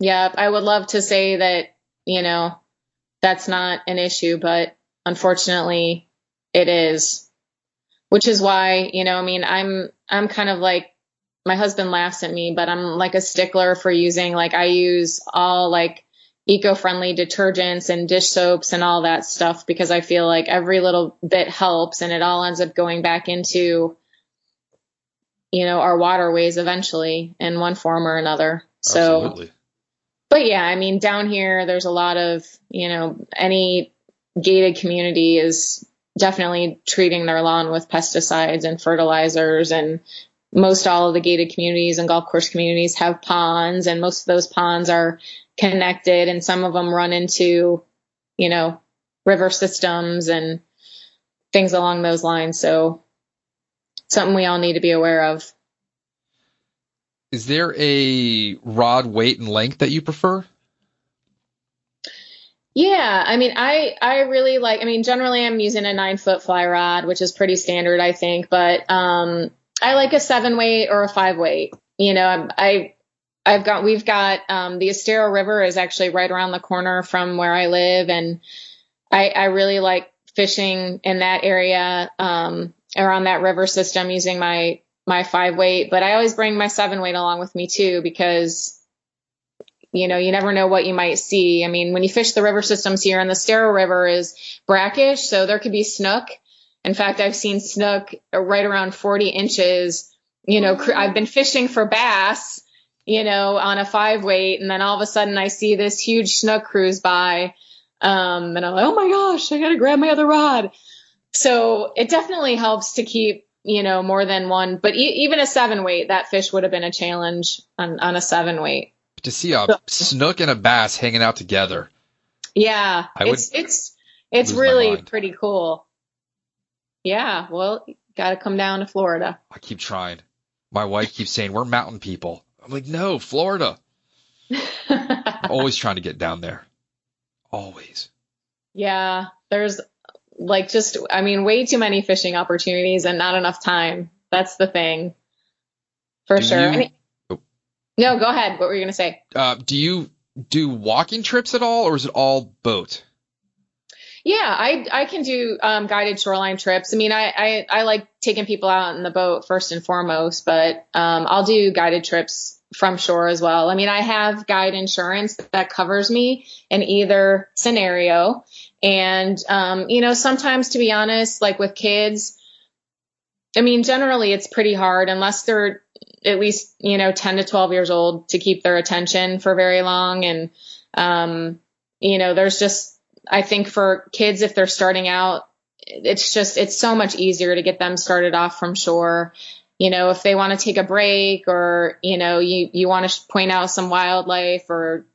Yep. I would love to say that, you know, that's not an issue, but unfortunately it is. Which is why, you know, I mean, I'm I'm kind of like my husband laughs at me, but I'm like a stickler for using like I use all like eco-friendly detergents and dish soaps and all that stuff because I feel like every little bit helps and it all ends up going back into you know our waterways eventually in one form or another. So Absolutely. But yeah, I mean down here there's a lot of, you know, any gated community is definitely treating their lawn with pesticides and fertilizers and most all of the gated communities and golf course communities have ponds and most of those ponds are connected and some of them run into, you know, river systems and things along those lines. So something we all need to be aware of. Is there a rod weight and length that you prefer? Yeah, I mean, I I really like. I mean, generally, I'm using a nine foot fly rod, which is pretty standard, I think. But um, I like a seven weight or a five weight. You know, I I've got we've got um, the Estero River is actually right around the corner from where I live, and I, I really like fishing in that area um, around that river system using my my five weight. But I always bring my seven weight along with me too because you know you never know what you might see. I mean, when you fish the river systems here, and the Estero River is brackish, so there could be snook. In fact, I've seen snook right around 40 inches. You know, I've been fishing for bass you know, on a five weight. And then all of a sudden I see this huge snook cruise by. Um, and I'm like, oh my gosh, I got to grab my other rod. So it definitely helps to keep you know, more than one, but e- even a seven weight, that fish would have been a challenge on, on a seven weight. To see a snook and a bass hanging out together. Yeah, it's it's it's really pretty cool. Yeah, well, got to come down to Florida. I keep trying. My wife keeps saying we're mountain people. I'm like, no, Florida. Always trying to get down there. Always. yeah, there's like just, I mean, way too many fishing opportunities and not enough time. That's the thing, for Do sure. you- I mean- Oh. no, go ahead. What were you gonna say? Uh, do you do walking trips at all, or is it all boat? Yeah, I I can do um, guided shoreline trips. I mean, I, I I like taking people out in the boat first and foremost, but um, I'll do guided trips from shore as well. I mean, I have guide insurance that covers me in either scenario, and um, you know, sometimes to be honest, like with kids, I mean, generally it's pretty hard unless they're at least you know 10 to 12 years old to keep their attention for very long and um, you know there's just i think for kids if they're starting out it's just it's so much easier to get them started off from shore you know if they want to take a break or you know you you want to point out some wildlife or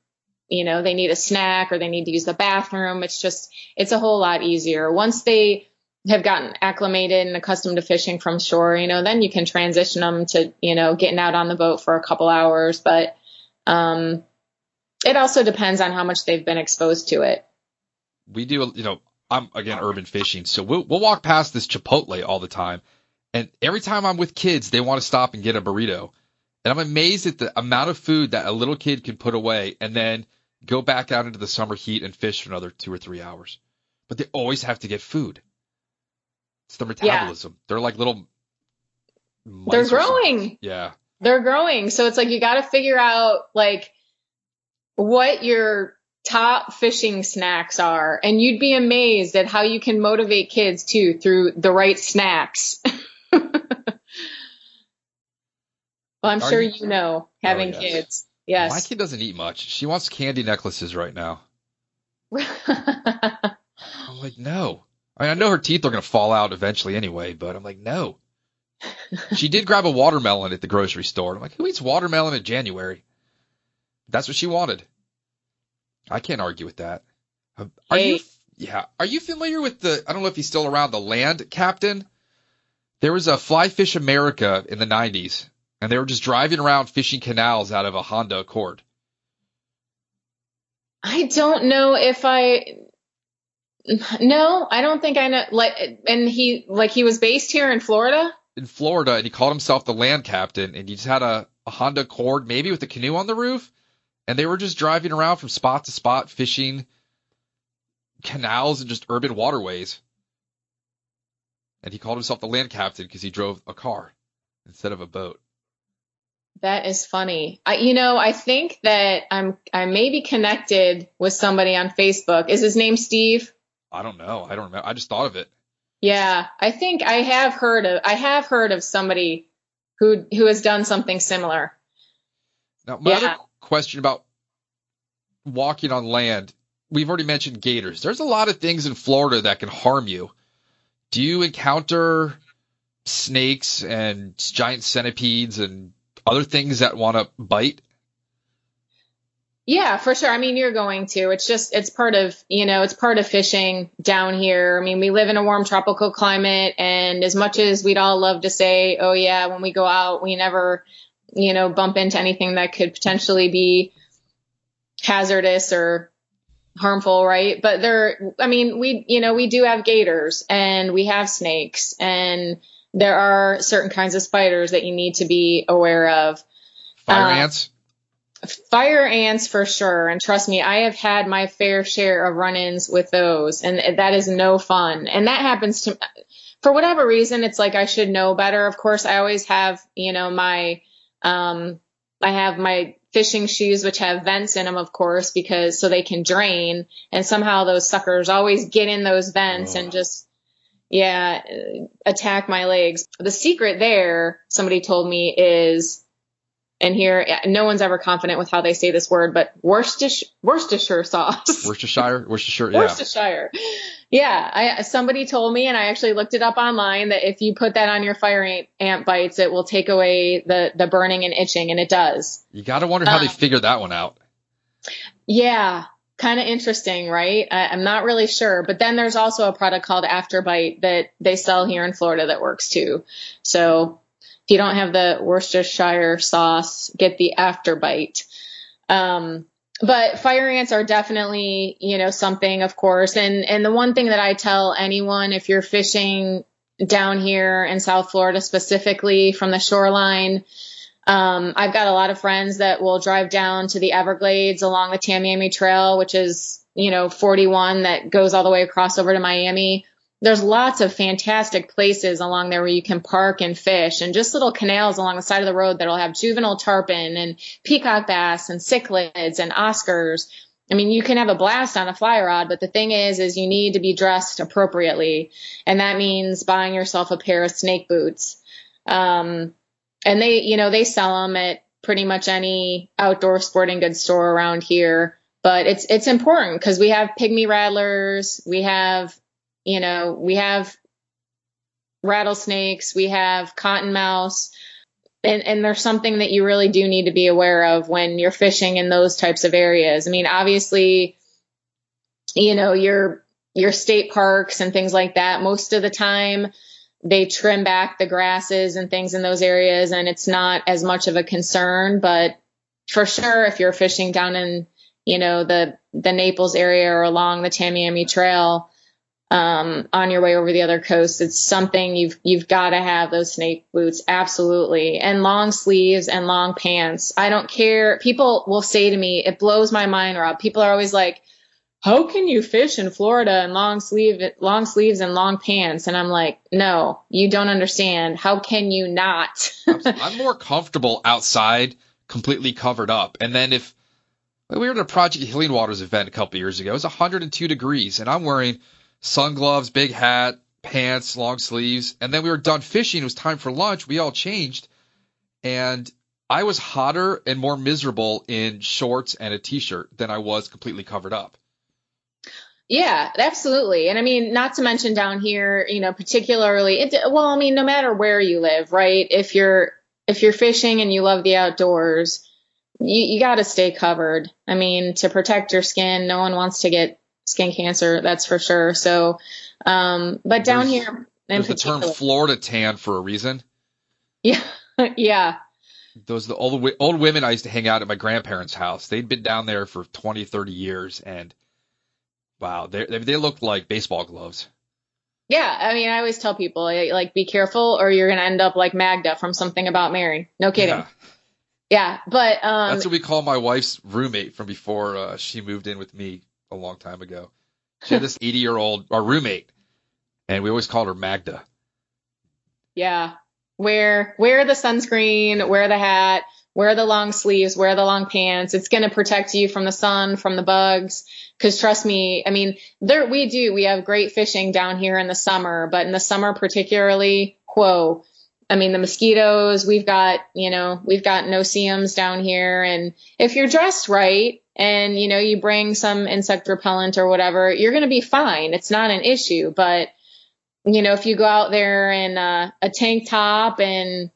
you know they need a snack or they need to use the bathroom it's just it's a whole lot easier once they have gotten acclimated and accustomed to fishing from shore, you know, then you can transition them to, you know, getting out on the boat for a couple hours. But um, it also depends on how much they've been exposed to it. We do, you know, I'm again urban fishing, so we'll we'll walk past this Chipotle all the time, and every time I'm with kids, they want to stop and get a burrito, and I'm amazed at the amount of food that a little kid can put away and then go back out into the summer heat and fish for another two or three hours. But they always have to get food. It's their metabolism. They're like little. They're growing. Yeah. They're growing. So it's like you got to figure out like what your top fishing snacks are. And you'd be amazed at how you can motivate kids too through the right snacks. well, I'm Are sure you- you know oh, having yes. kids. Yes. My kid doesn't eat much. She wants candy necklaces right now. I'm like, no. I mean, I know her teeth are going to fall out eventually anyway, but I'm like, no. she did grab a watermelon at the grocery store. I'm like, who eats watermelon in January? That's what she wanted. I can't argue with that. Are you? Yeah. Are you familiar with the? I don't know if he's still around. The Land Captain. There was a Fly Fish America in the '90s, and they were just driving around fishing canals out of a Honda Accord. I don't know if I. No, I don't think I know. Like, and he like he was based here in Florida. in Florida and he called himself the land captain and he just had a, a Honda Accord, maybe with a canoe on the roof. And they were just driving around from spot to spot, fishing canals and just urban waterways. And he called himself the land captain because he drove a car instead of a boat. That is funny. I, you know, I think that I'm I may be connected with somebody on Facebook. Is his name Steve? I don't know. I don't remember. I just thought of it. Yeah, I think I have heard of I have heard of somebody who who has done something similar. Now, my Yeah. other question about walking on land, we've already mentioned gators. There's a lot of things in Florida that can harm you. Do you encounter snakes and giant centipedes and other things that want to bite? Yeah, for sure. I mean, you're going to. It's just, it's part of, you know, it's part of fishing down here. I mean, we live in a warm tropical climate, and as much as we'd all love to say, oh, yeah, when we go out, we never, you know, bump into anything that could potentially be hazardous or harmful, right? But there, I mean, we, you know, we do have gators and we have snakes, and there are certain kinds of spiders that you need to be aware of. Fire Uh, ants? Fire ants for sure. And trust me, I have had my fair share of run ins with those, and that is no fun. And that happens to, for whatever reason, it's like I should know better. Of course, I always have, you know, my, um, I have my fishing shoes, which have vents in them, of course, because so they can drain. And somehow those suckers always get in those vents Oh. and just, yeah, attack my legs. The secret there, somebody told me, is And here, no one's ever confident with how they say this word, but Worcestershire, Worcestershire sauce. Worcestershire, Worcestershire, yeah. Worcestershire. Yeah, I, somebody told me, and I actually looked it up online that if you put that on your fire ant, ant bites, it will take away the the burning and itching, and it does. You got to wonder how um, they figured that one out. Yeah, kind of interesting, right? I, am not really sure. But then there's also a product called Afterbite that they sell here in Florida that works too. So if you don't have the Worcestershire sauce, get the Afterbite. Um, but fire ants are definitely, you know, something, of course. And and the one thing that I tell anyone, if you're fishing down here in South Florida specifically from the shoreline, um, I've got a lot of friends that will drive down to the Everglades along the Tamiami Trail, which is, you know, 41 that goes all the way across over to Miami. There's lots of fantastic places along there where you can park and fish and just little canals along the side of the road that'll have juvenile tarpon and peacock bass and cichlids and Oscars. I mean, you can have a blast on a fly rod, but the thing is, is you need to be dressed appropriately. And that means buying yourself a pair of snake boots. Um, and they, you know, they sell them at pretty much any outdoor sporting goods store around here. But it's it's important because we have pygmy rattlers, we have, you know, we have rattlesnakes, we have cottonmouths, and, and there's something that you really do need to be aware of when you're fishing in those types of areas. I mean, obviously, you know, your your state parks and things like that. Most of the time, they trim back the grasses and things in those areas and it's not as much of a concern but for sure if you're fishing down in you know the the Naples area or along the Tamiami Trail um, on your way over the other coast it's something you've you've got to have those snake boots absolutely and long sleeves and long pants I don't care people will say to me it blows my mind Rob people are always like how can you fish in Florida in long sleeve long sleeves and long pants? And I'm like, no, you don't understand. How can you not? I'm more comfortable outside, completely covered up. And then if we were at a Project Healing Waters event a couple years ago, it was 102 degrees, and I'm wearing sun gloves, big hat, pants, long sleeves, and then we were done fishing. It was time for lunch. We all changed, and I was hotter and more miserable in shorts and a t-shirt than I was completely covered up. Yeah, absolutely. And I mean, not to mention down here, you know, particularly, it, well, I mean, no matter where you live, right? If you're, if you're fishing and you love the outdoors, you, you got to stay covered. I mean, to protect your skin, no one wants to get skin cancer, that's for sure. So, um, but down there's, here, there's the term Florida tan for a reason. Yeah. yeah. Those the old old women I used to hang out at my grandparents' house. They'd been down there for 20, 30 years, and Wow, they they look like baseball gloves. Yeah, I mean, I always tell people like, be careful, or you're gonna end up like Magda from Something About Mary. No kidding. Yeah, yeah but um, that's what we call my wife's roommate from before uh, she moved in with me a long time ago. She had this 80 year old our roommate, and we always called her Magda. Yeah, wear wear the sunscreen, wear the hat, wear the long sleeves, wear the long pants. It's gonna protect you from the sun, from the bugs Cause trust me, I mean, there, we do, we have great fishing down here in the summer, but in the summer particularly, whoa. I mean, the mosquitoes, we've got, you know, we've got no-see-ums down here. And if you're dressed right and, you know, you bring some insect repellent or whatever, you're going to be fine. It's not an issue. But, you know, if you go out there in uh, a tank top and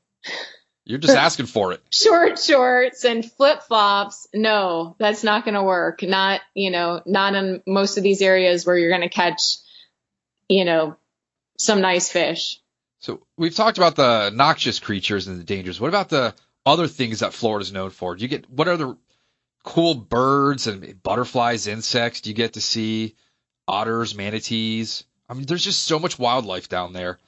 you're just asking for it. Short shorts and flip flops. No, that's not going to work. Not, you know, not in most of these areas where you're going to catch, you know, some nice fish. So we've talked about the noxious creatures and the dangers. What about the other things that Florida's known for? Do you get what are the cool birds and butterflies, insects? You get to see otters, manatees? I mean, there's just so much wildlife down there.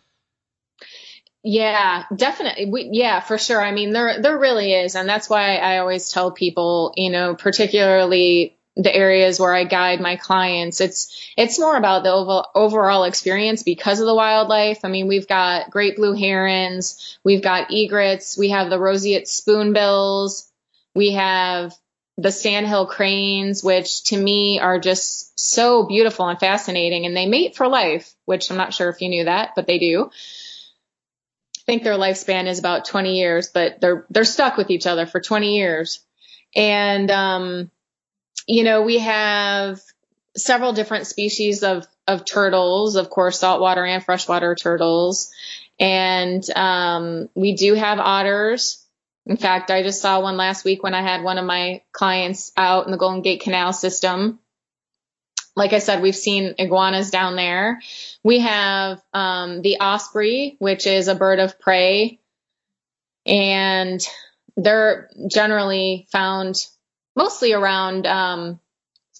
Yeah, definitely. We, yeah, for sure. I mean, there there really is, and that's why I always tell people, you know, particularly the areas where I guide my clients. It's it's more about the over, overall experience because of the wildlife. I mean, we've got great blue herons, we've got egrets, we have the roseate spoonbills, we have the sandhill cranes, which to me are just so beautiful and fascinating, and they mate for life. Which I'm not sure if you knew that, but they do. I think their lifespan is about 20 years, but they're they're stuck with each other for 20 years. And um, you know, we have several different species of of turtles, of course, saltwater and freshwater turtles. And um, we do have otters. In fact, I just saw one last week when I had one of my clients out in the Golden Gate Canal system. Like I said, we've seen iguanas down there. We have um, the osprey, which is a bird of prey, and they're generally found mostly around, um,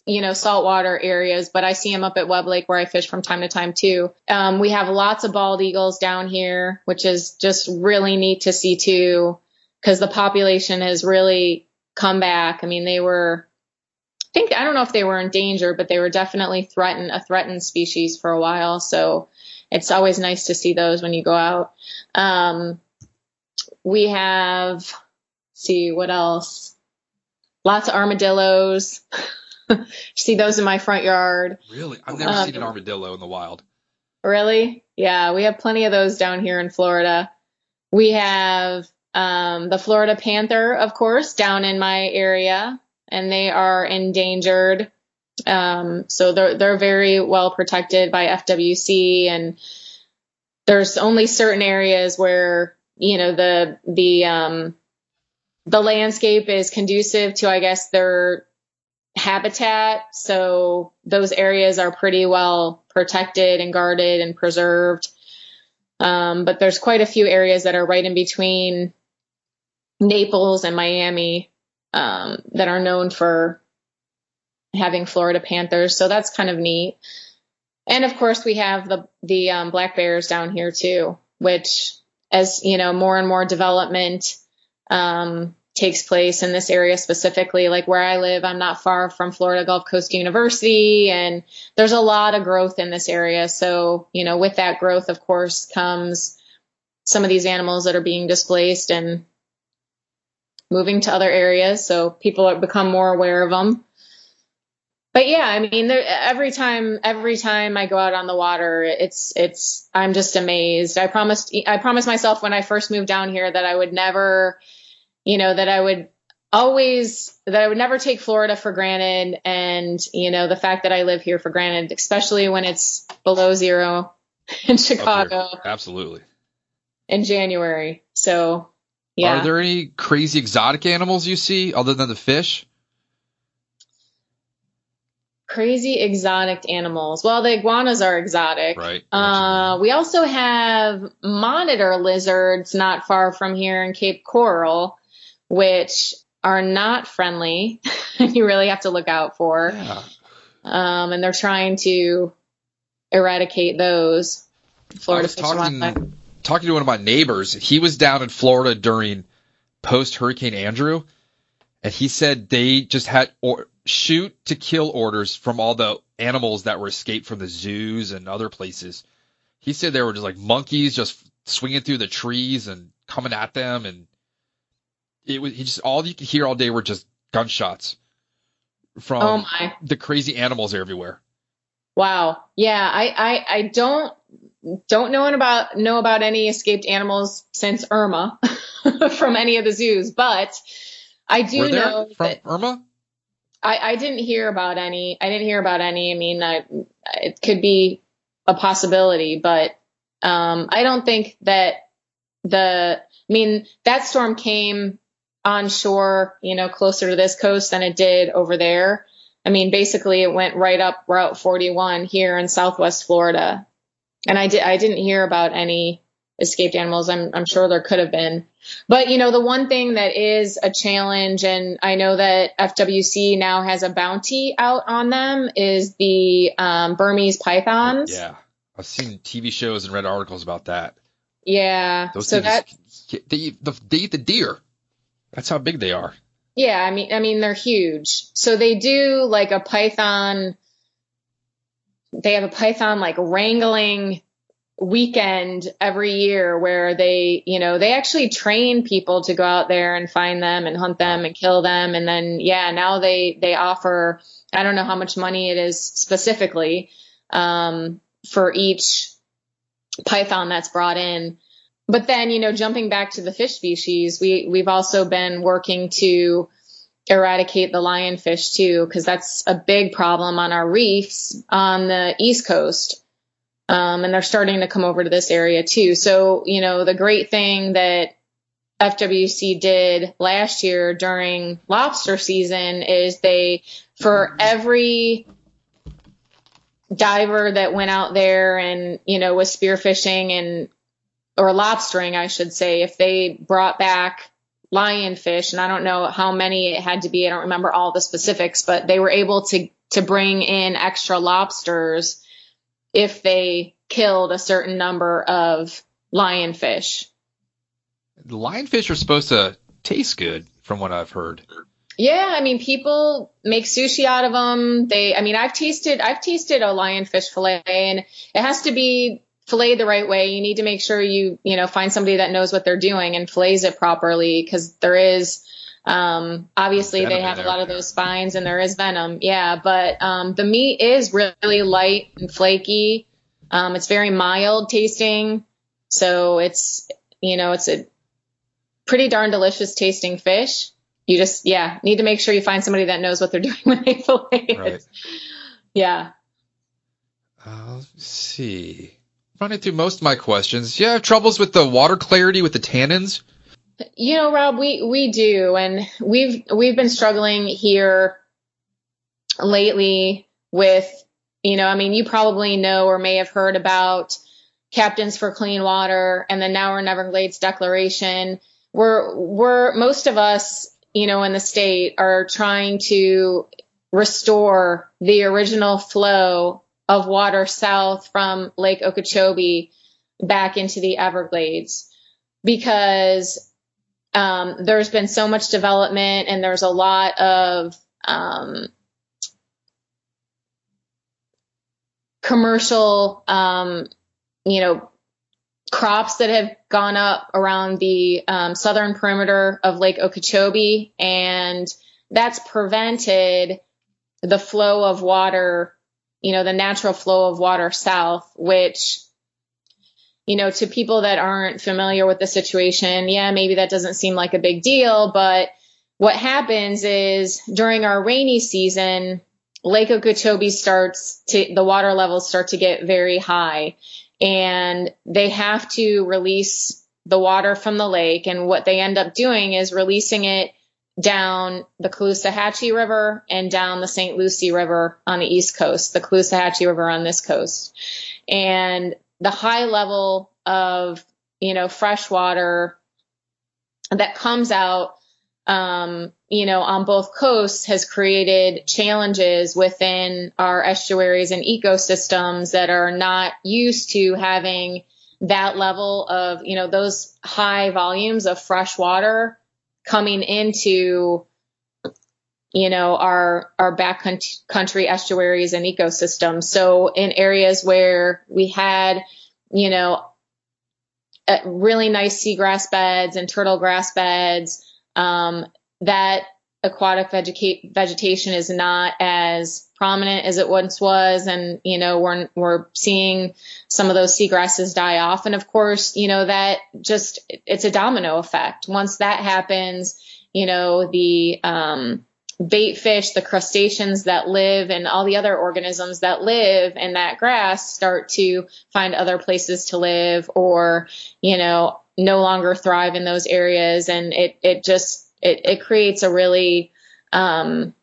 you know, saltwater areas, but I see them up at Webb Lake where I fish from time to time too. Um, we have lots of bald eagles down here, which is just really neat to see too, because the population has really come back. I mean, they were, I think, I don't know if they were in danger, but they were definitely threatened, a threatened species for a while. So it's always nice to see those when you go out. Um, we have, see what else? Lots of armadillos. see those in my front yard. Really? I've never Um, seen an armadillo in the wild. Really? Yeah, we have plenty of those down here in Florida. We have um, the Florida panther, of course, down in my area, and they are endangered. Um, so they're they're very well protected by FWC, and there's only certain areas where you know the the um, the landscape is conducive to, I guess, their habitat. So those areas are pretty well protected and guarded and preserved. Um, but there's quite a few areas that are right in between Naples and Miami um, that are known for having Florida panthers. So that's kind of neat. And of course, we have the the um, black bears down here too, which, as you know, more and more development um, takes place in this area specifically. Like where I live, I'm not far from Florida Gulf Coast University, and there's a lot of growth in this area. So, you know, with that growth, of course, comes some of these animals that are being displaced and moving to other areas. So people have become more aware of them. But yeah, I mean, there, every time, every time I go out on the water, it's, it's, I'm just amazed. I promised, I promised myself when I first moved down here that I would never, you know, that I would always, that I would never take Florida for granted. And, you know, the fact that I live here for granted, especially when it's below zero in. Chicago Absolutely. in January. So, yeah. Are there any crazy exotic animals you see other than the fish? Crazy exotic animals. Well, the iguanas are exotic. Right. Uh, we also have monitor lizards not far from here in Cape Coral, which are not friendly. you really have to look out for. yeah. Um, and they're trying to eradicate those. Florida Fish and Wildlife. Talking to one of my neighbors. He was down in Florida during post Hurricane Andrew, and he said they just had or shoot to kill orders from all the animals that were escaped from the zoos and other places. He said there were just like monkeys just swinging through the trees and coming at them, and it was he just all you could hear all day were just gunshots from Oh the crazy animals everywhere. Wow. Yeah, I, I, I don't don't know about know about any escaped animals since Irma from any of the zoos, but I do know from that Irma? I, I didn't hear about any. I didn't hear about any. I mean, I, it could be a possibility, but um, I don't think that the. I mean, that storm came on shore, you know, closer to this coast than it did over there. I mean, basically, it went right up Route 41 here in Southwest Florida, and I did. I didn't hear about any escaped animals. I'm I'm sure there could have been. But you know, the one thing that is a challenge, and I know that FWC now has a bounty out on them, is the um, Burmese pythons. Yeah, I've seen TV shows and read articles about that. Yeah. Those so that they eat the they eat the deer. That's how big they are. yeah, I mean I mean they're huge. So they do like a python they have a python like wrangling weekend every year where they, you know, they actually train people to go out there and find them and hunt them and kill them. And then yeah, now they they offer I don't know how much money it is specifically um for each python that's brought in. But then, you know, jumping back to the fish species, we, we've also been working to eradicate the lionfish too, because that's a big problem on our reefs on the East Coast. Um, and they're starting to come over to this area too. So, you know, the great thing that FWC did last year during lobster season is they, for every diver that went out there and, you know, was spearfishing and, or lobstering, I should say, if they brought back lionfish, and I don't know how many it had to be. I don't remember all the specifics, but they were able to to bring in extra lobsters if they killed a certain number of lionfish. Lionfish are supposed to taste good, from what I've heard. Yeah, I mean, people make sushi out of them. They, I mean, I've tasted, I've tasted a lionfish fillet, and it has to be filleted the right way. You need to make sure you, you know, find somebody that knows what they're doing and fillets it properly because there is, um, obviously they have a lot of those spines and there is venom. Yeah. But, um, the meat is really light and flaky. Um, it's very mild tasting. So it's, you know, it's a pretty darn delicious tasting fish. You just, yeah, need to make sure you find somebody that knows what they're doing when they fillet it. Right. Yeah. Let's see running through most of my questions. Have troubles with the water clarity with the tannins? You know, Rob, we we do, and we've we've been struggling here lately with, you know, I mean, you probably know or may have heard about Captains for Clean Water and the Now or Neverglades Declaration. We're we're most of us, you know, in the state are trying to restore the original flow of water south from Lake Okeechobee back into the Everglades because um, there's been so much development and there's a lot of um, commercial, um, you know, crops that have gone up around the um, southern perimeter of Lake Okeechobee, and that's prevented the flow of water you know, the natural flow of water south, which, you know, to people that aren't familiar with the situation, yeah, maybe that doesn't seem like a big deal, but what happens is during our rainy season, Lake Okeechobee starts to, the water levels start to get very high and they have to release the water from the lake. And what they end up doing is releasing it down the Caloosahatchee River and down the St. Lucie River on the East Coast, the Caloosahatchee River on this coast. And the high level of, you know, fresh water that comes out, um, you know, on both coasts has created challenges within our estuaries and ecosystems that are not used to having that level of, you know, those high volumes of fresh water coming into you know our our backcountry estuaries and ecosystems so in areas where we had you know really nice seagrass beds and turtle grass beds um, that aquatic vegeta- vegetation is not as prominent as it once was. And you know we're we're seeing some of those seagrasses die off. And of course you know that just it's a domino effect. Once that happens you know the um, bait fish the crustaceans that live and all the other organisms that live in that grass start to find other places to live or you know no longer thrive in those areas. And it it just it, it creates a really um,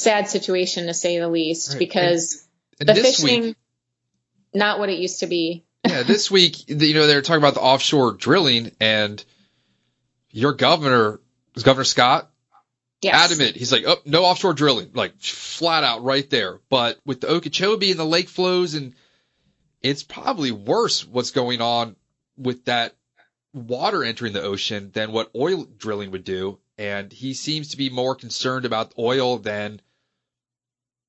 sad situation to say the least right. because and, and the fishing week, not what it used to be. yeah, this week you know they're talking about the offshore drilling and your governor is Governor Scott yes. adamant. He's like, oh, no offshore drilling, like flat out right there. But with the Okeechobee and the lake flows and it's probably worse what's going on with that water entering the ocean than what oil drilling would do. And he seems to be more concerned about oil than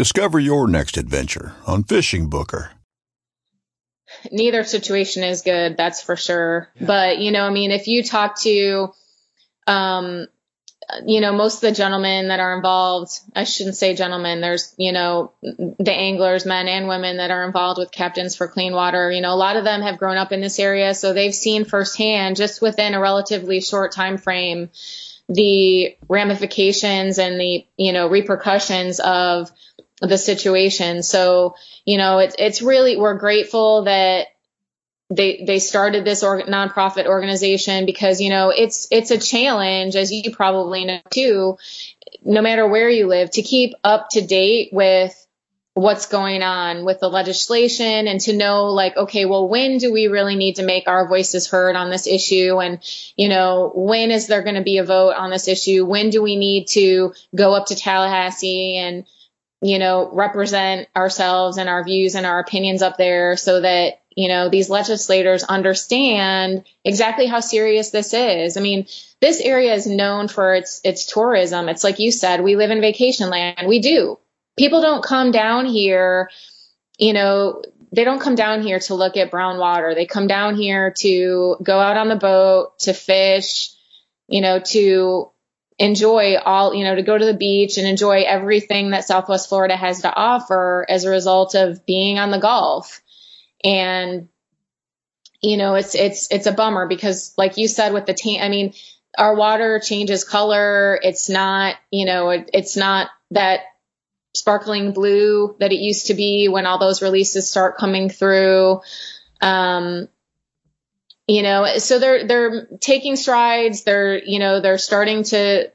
Discover your next adventure on Fishing Booker. Neither situation is good, that's for sure. But, you know, I mean, if you talk to, um, you know, most of the gentlemen that are involved, I shouldn't say gentlemen, there's, you know, the anglers, men and women that are involved with Captains for Clean Water. You know, a lot of them have grown up in this area, so they've seen firsthand, just within a relatively short time frame, the ramifications and the, you know, repercussions of the situation. So, you know, it's, it's really, we're grateful that they they started this org- nonprofit organization because you know it's it's a challenge as you probably know too no matter where you live to keep up to date with what's going on with the legislation and to know like okay well when do we really need to make our voices heard on this issue and you know when is there going to be a vote on this issue when do we need to go up to Tallahassee and you know represent ourselves and our views and our opinions up there so that you know, these legislators understand exactly how serious this is. I mean, this area is known for its its tourism. It's like you said, we live in vacation land. We do. People don't come down here, you know, they don't come down here to look at brown water. They come down here to go out on the boat, to fish, you know, to enjoy all, you know, to go to the beach and enjoy everything that Southwest Florida has to offer as a result of being on the Gulf. And you know it's it's it's a bummer because like you said with the tank i mean our water changes color. It's not you know it, it's not that sparkling blue that it used to be when all those releases start coming through. Um you know so they're they're taking strides they're you know they're starting to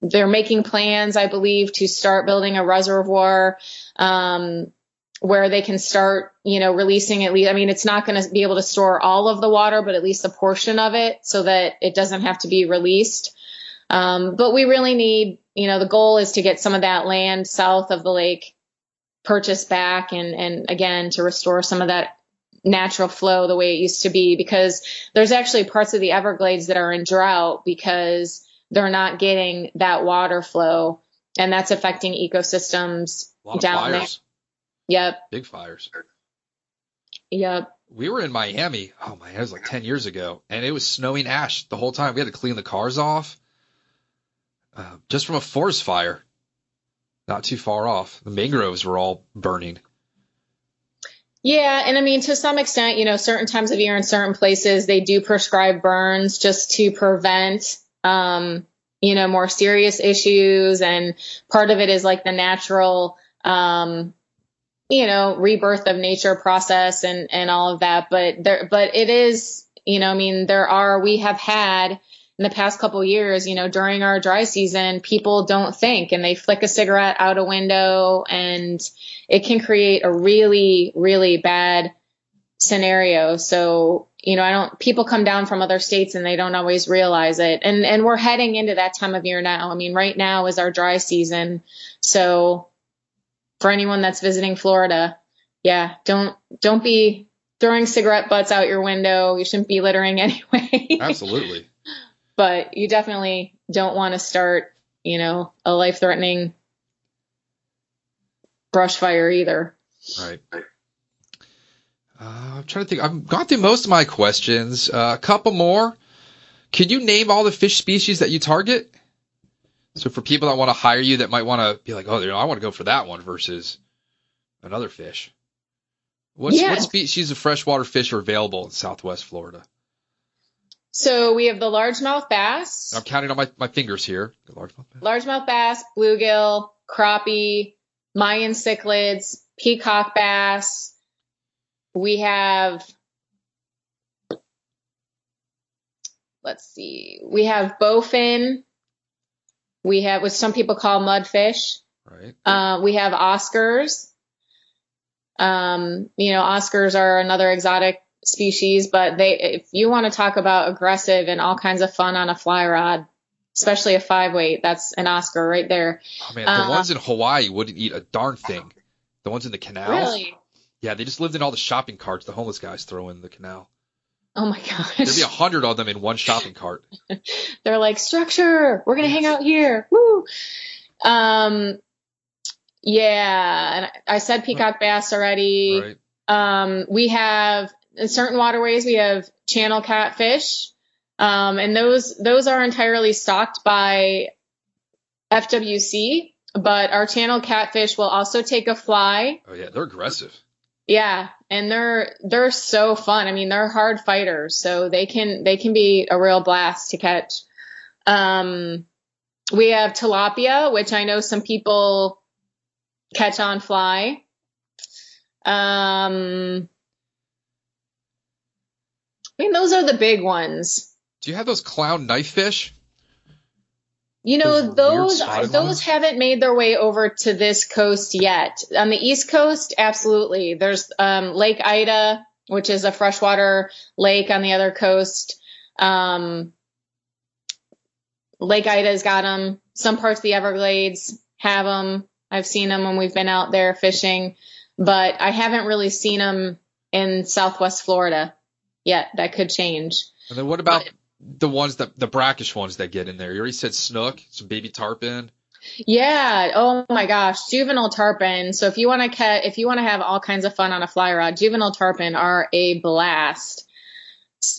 they're making plans i believe to start building a reservoir um where they can start, you know, releasing at least, I mean, it's not going to be able to store all of the water, but at least a portion of it so that it doesn't have to be released. Um, but we really need, you know, the goal is to get some of that land south of the lake purchased back and, and again, to restore some of that natural flow the way it used to be because there's actually parts of the Everglades that are in drought because they're not getting that water flow and that's affecting ecosystems down there. Yep. Big fires. Yep. We were in Miami. Oh my, it was like 10 years ago, and it was snowing ash the whole time. We had to clean the cars off uh, just from a forest fire. Not too far off. The mangroves were all burning. Yeah, and I mean to some extent, you know, certain times of year in certain places they do prescribe burns just to prevent um, you know, more serious issues and part of it is like the natural um, you know, rebirth of nature process and, and all of that. But there, but it is, you know, I mean, there are, we have had in the past couple years, you know, during our dry season, people don't think and they flick a cigarette out a window and it can create a really, really bad scenario. So, you know, I don't, people come down from other states and they don't always realize it. And, and we're heading into that time of year now. I mean, right now is our dry season. So, for anyone that's visiting Florida, yeah, don't don't be throwing cigarette butts out your window. You shouldn't be littering anyway. Absolutely. But you definitely don't want to start, you know, a life threatening brush fire either. Right. Uh, I'm trying to think. I've gone through most of my questions. Uh, a couple more. Can you name all the fish species that you target? So for people that want to hire you that might want to be like, oh, you know, I want to go for that one versus another fish. What's, yeah. What species of freshwater fish are available in Southwest Florida? So we have the largemouth bass. I'm counting on my, my fingers here. Largemouth bass. largemouth bass, bluegill, crappie, Mayan cichlids, peacock bass. We have, let's see, we have bowfin, we have what some people call mudfish. Right. Uh, we have Oscars. Um, you know, Oscars are another exotic species, but they, if you want to talk about aggressive and all kinds of fun on a fly rod, especially a five weight, that's an Oscar right there. Oh man, the uh, ones in Hawaii wouldn't eat a darn thing. The ones in the canals. Really? Yeah, they just lived in all the shopping carts the homeless guys throw in the canal. Oh my gosh. There'd be a hundred of them in one shopping cart. They're like, structure, we're going to hang out here. Woo. Um, yeah. And I I said peacock bass already. Right. Um, we have in certain waterways, we have channel catfish. Um, and those, those are entirely stocked by FWC, but our channel catfish will also take a fly. Oh yeah, they're aggressive. Yeah, and they're they're so fun. I mean, they're hard fighters, so they can they can be a real blast to catch. Um, we have tilapia, which I know some people catch on fly. Um, I mean, those are the big ones. Do you have those clown knife fish? You know, Those those those haven't made their way over to this coast yet. On the East Coast, absolutely. There's um, Lake Ida, which is a freshwater lake on the other coast. Um, lake Ida's got them. Some parts of the Everglades have them. I've seen them when we've been out there fishing, but I haven't really seen them in Southwest Florida yet. That could change. And then what about the ones that the brackish ones that get in there? You already said snook, some baby tarpon. Yeah. Oh my gosh. Juvenile tarpon. So if you want to catch, if you want to have all kinds of fun on a fly rod, juvenile tarpon are a blast.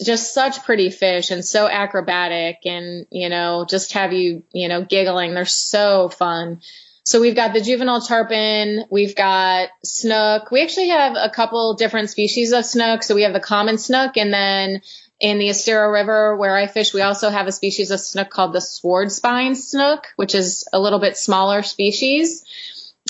Just such pretty fish and so acrobatic and, you know, just have you, you know, giggling. They're so fun. So we've got the juvenile tarpon. We've got snook. We actually have a couple different species of snook. So we have the common snook and then in the Estero River where I fish, we also have a species of snook called the sword spine snook, which is a little bit smaller species,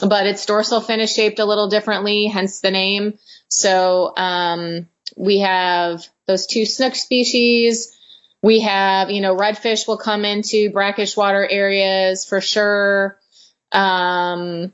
but its dorsal fin is shaped a little differently, hence the name. So um, we have those two snook species. We have, you know, redfish will come into brackish water areas for sure. Um,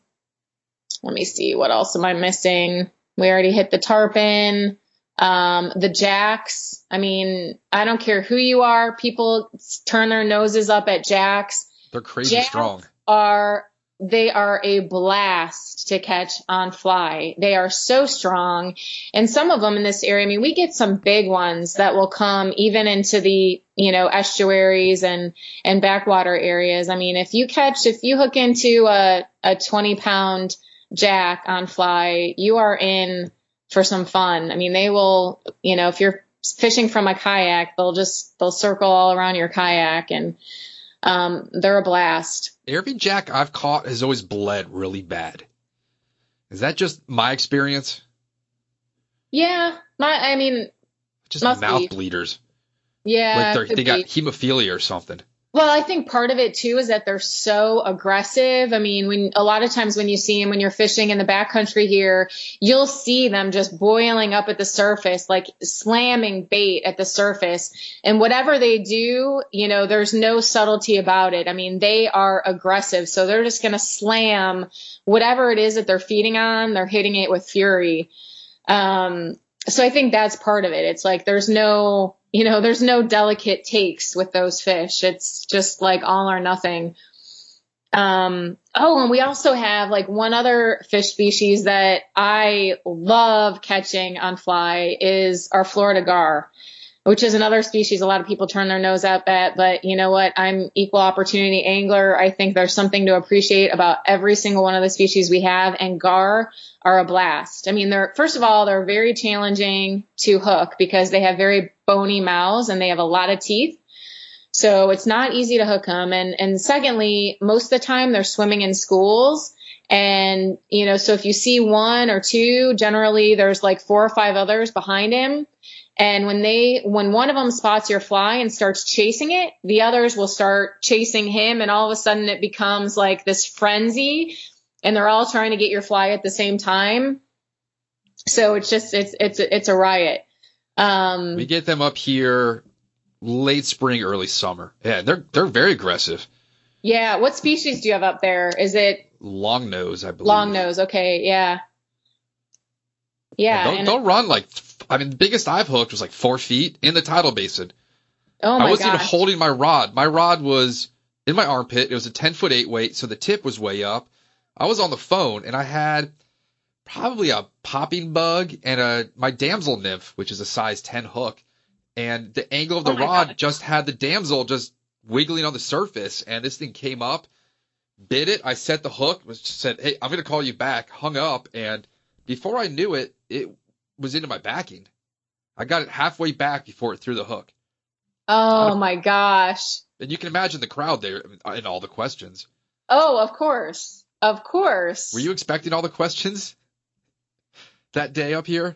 let me see, what else am I missing? We already hit the tarpon. Um, the jacks. I mean, I don't care who you are. People turn their noses up at jacks. They're crazy Jacks strong. Are they are a blast to catch on fly. They are so strong. And some of them in this area, I mean, we get some big ones that will come even into the, you know, estuaries and, and backwater areas. I mean, if you catch, if you hook into a, a 20 pound jack on fly, you are in for some fun. I mean, they will, you know, if you're fishing from a kayak, they'll just, they'll circle all around your kayak and, um, they're a blast. Every jack I've caught has always bled really bad. Is that just my experience? Yeah. My, I mean, Just mouth be. bleeders. yeah. like they got hemophilia or something. Well, I think part of it too is that they're so aggressive. I mean, when a lot of times when you see them when you're fishing in the backcountry here, you'll see them just boiling up at the surface, like slamming bait at the surface. And whatever they do, you know, there's no subtlety about it. I mean, they are aggressive. So they're just going to slam whatever it is that they're feeding on. They're hitting it with fury. Um, so I think that's part of it. It's like there's no, you know, there's no delicate takes with those fish. It's just like all or nothing. Um, oh, and we also have like one other fish species that I love catching on fly is our Florida gar, which is another species a lot of people turn their nose up at. But you know what? I'm equal opportunity angler. I think there's something to appreciate about every single one of the species we have, and gar are a blast. I mean, they're first of all they're very challenging to hook because they have very bony mouths and they have a lot of teeth. So it's not easy to hook them. And, and secondly, most of the time they're swimming in schools. And, you know, so if you see one or two, generally there's like four or five others behind him. And when they, when one of them spots your fly and starts chasing it, the others will start chasing him. And all of a sudden it becomes like this frenzy and they're all trying to get your fly at the same time. So it's just, it's, it's, it's a riot. Um, We get them up here late spring, early summer. Yeah, they're they're very aggressive. yeah. What species do you have up there? Is it Long nose, I believe. Long nose. Okay. Yeah. Yeah. Don't and- they'll run like I mean, the biggest I've hooked was like four feet in the tidal basin. oh my god. I wasn't even holding my rod. My rod was in my armpit. It was a 10 foot eight weight, so the tip was way up. I was on the phone and I had probably a popping bug and a my damsel nymph, which is a size 10 hook. And the angle of the Oh rod just had the damsel just wiggling on the surface, and this thing came up, bit it. I set the hook, was just said, "Hey, I'm gonna call you back." Hung up, and before I knew it, it was into my backing. I got it halfway back before it threw the hook. Oh my gosh. And you can imagine the crowd there and all the questions. Oh, of course. Of course. Were you expecting all the questions that day up here?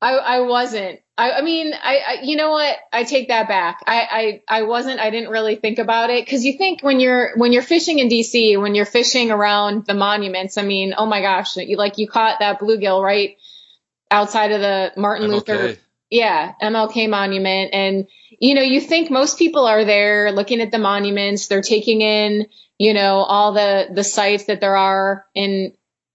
I, I wasn't. I, I mean, I, I, you know what? I take that back. I, I, I wasn't. I didn't really think about it because you think when you're when you're fishing in DC, when you're fishing around the monuments. I mean, oh my gosh, you like you caught that bluegill right outside of the Martin Luther yeah, MLK monument. And, you know, you think most people are there looking at the monuments. They're taking in, you know, all the, the sites that there are in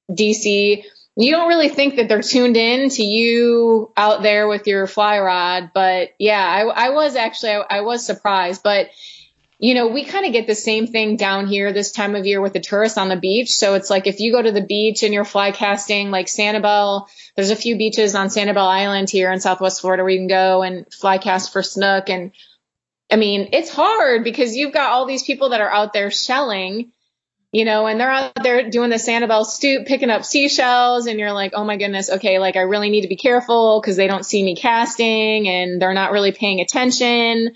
DC. You don't really think that they're tuned in to you out there with your fly rod. But yeah, I, I was actually, I, I was surprised. But, you know, we kind of get the same thing down here this time of year with the tourists on the beach. So it's like if you go to the beach and you're fly casting, like Sanibel, there's a few beaches on Sanibel Island here in Southwest Florida where you can go and fly cast for snook. And I mean, it's hard because you've got all these people that are out there shelling, you know, and they're out there doing the Sanibel stoop, picking up seashells. And you're like, oh my goodness, okay, like I really need to be careful because they don't see me casting and they're not really paying attention.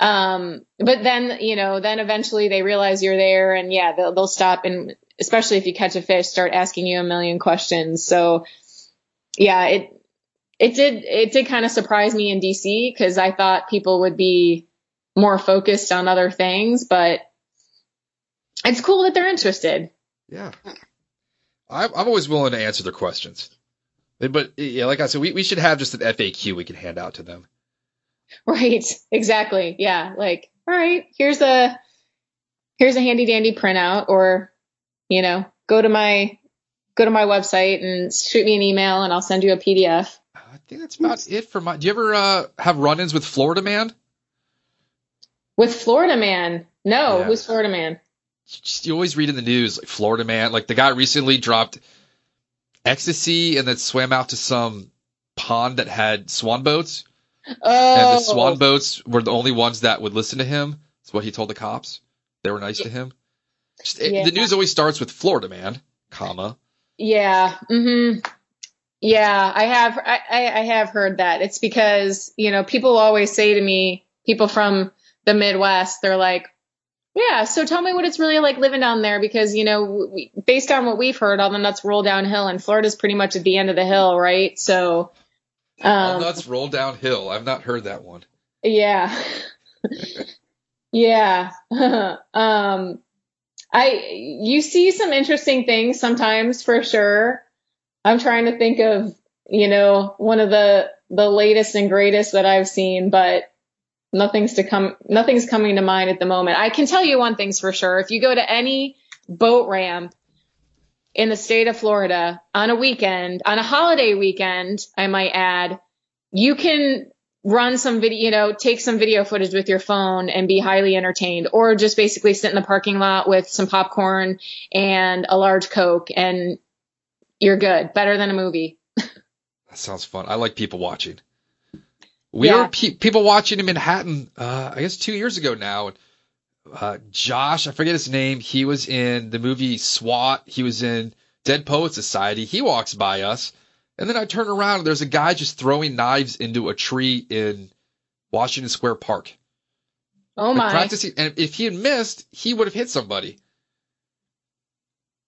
Um, but then, you know, then eventually they realize you're there and yeah, they'll, they'll stop and especially if you catch a fish, start asking you a million questions. So yeah, it, it did, it did kind of surprise me in DC because I thought people would be more focused on other things, but it's cool that they're interested. Yeah. I'm, I'm always willing to answer their questions. But yeah, like I said, we, we should have just an FAQ we can hand out to them. Right. Exactly. Yeah. Like, all right, here's a here's a handy dandy printout or, you know, go to my go to my website and shoot me an email and I'll send you a PDF. I think that's about it for my. Do you ever uh, have run-ins with Florida man? With Florida Man. No, Yeah. who's Florida Man? Just, you always read in the news like Florida man, like the guy recently dropped ecstasy and then swam out to some pond that had swan boats, and Oh, the swan boats were the only ones that would listen to him. That's what he told the cops. They were nice to him. Just, it- Yeah. the news always starts with Florida man, comma. Yeah. Mm-hmm. Yeah, I have. I I have heard that. It's because you know people always say to me, people from the Midwest, they're like, "Yeah, so tell me what it's really like living down there," because you know, we, based on what we've heard, all the nuts roll downhill, and Florida's pretty much at the end of the hill, right? So, All um, nuts roll downhill. I've not heard that one. yeah. yeah. um I you see some interesting things sometimes for sure. I'm trying to think of, you know, one of the the latest and greatest that I've seen, but nothing's to come nothing's coming to mind at the moment. I can tell you one thing's for sure. If you go to any boat ramp in the state of Florida on a weekend, on a holiday weekend, I might add, you can run some video, you know, take some video footage with your phone and be highly entertained, or just basically sit in the parking lot with some popcorn and a large Coke and you're good. Better than a movie. That sounds fun. I like people watching. We Yeah. were pe- people watching in Manhattan, uh, I guess two years ago now. And, uh, Josh, I forget his name. He was in the movie SWAT. He was in Dead Poet Society. He walks by us, and then I turn around and there's a guy just throwing knives into a tree in Washington Square Park. Oh Like, my. practicing, and if he had missed, he would have hit somebody.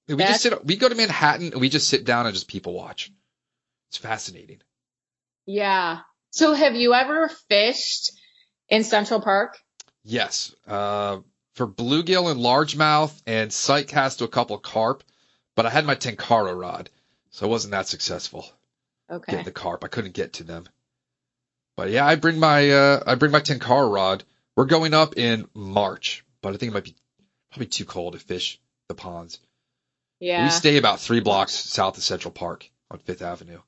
We That's- just sit. We go to Manhattan and we just sit down and just people watch. It's fascinating. Yeah. So have you ever fished in Central Park? Yes. Uh, for bluegill and largemouth and sight cast to a couple carp, but I had my Tenkara rod, so I wasn't that successful Okay. getting the carp. I couldn't get to them. But yeah, I bring my uh, I bring my Tenkara rod. We're going up in March, but I think it might be probably too cold to fish the ponds. Yeah. We stay about three blocks south of Central Park on Fifth Avenue.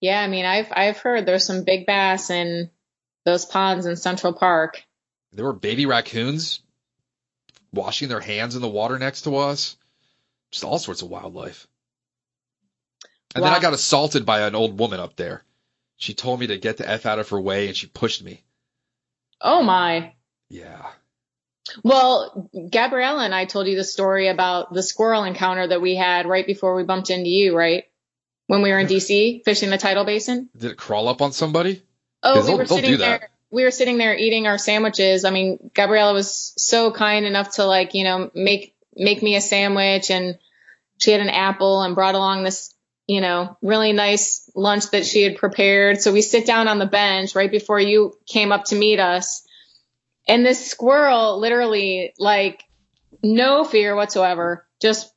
Yeah, I mean, I've I've heard there's some big bass in those ponds in Central Park. There were baby raccoons washing their hands in the water next to us. just all sorts of wildlife. And wow. then I got assaulted by an old woman up there. She told me to get the F out of her way and she pushed me. Oh my. Yeah. Well, Gabriella and I told you the story about the squirrel encounter that we had right before we bumped into you, right? When we were in DC fishing the tidal basin. Did it crawl up on somebody? Oh, we were sitting there. We were sitting there eating our sandwiches. I mean, Gabriella was so kind enough to like, you know, make make me a sandwich and she had an apple and brought along this, you know, really nice lunch that she had prepared. So we sit down on the bench right before you came up to meet us and this squirrel literally, like, no fear whatsoever, just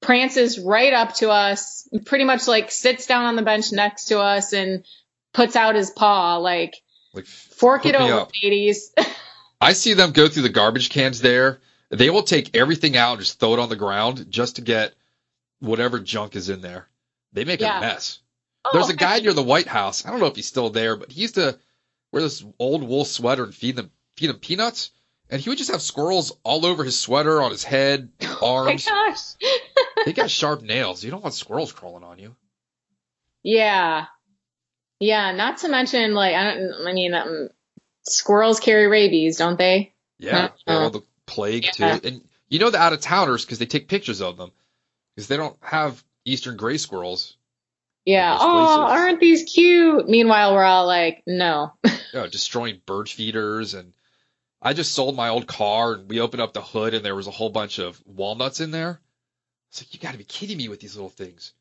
prances right up to us, pretty much like sits down on the bench next to us and puts out his paw, like, like fork it over, up. ladies. I see them go through the garbage cans there. They will take everything out and just throw it on the ground just to get whatever junk is in there. They make yeah. a mess. Oh, There's a guy near the White House. I don't know if he's still there, but he used to wear this old wool sweater and feed them feed him peanuts, and he would just have squirrels all over his sweater, on his head, arms. Oh my gosh. They got sharp nails. You don't want squirrels crawling on you. Yeah. Yeah, not to mention like I don't I mean um, squirrels carry rabies, don't they? Yeah, uh, the plague yeah. too. And you know the out of towners because they take pictures of them because they don't have eastern gray squirrels. Yeah. Oh, aren't these cute? Meanwhile, we're all like, no. yeah, destroying bird feeders and I just sold my old car and we opened up the hood and there was a whole bunch of walnuts in there. It's like you got to be kidding me with these little things.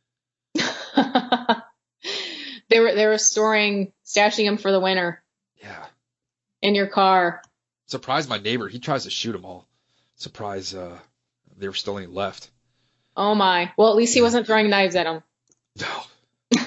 they were they were storing stashing them for the winter. Yeah. In your car. Surprise my neighbor. He tries to shoot them all. Surprise uh there were still any left. Oh my. Well, at least he wasn't throwing knives at them. No.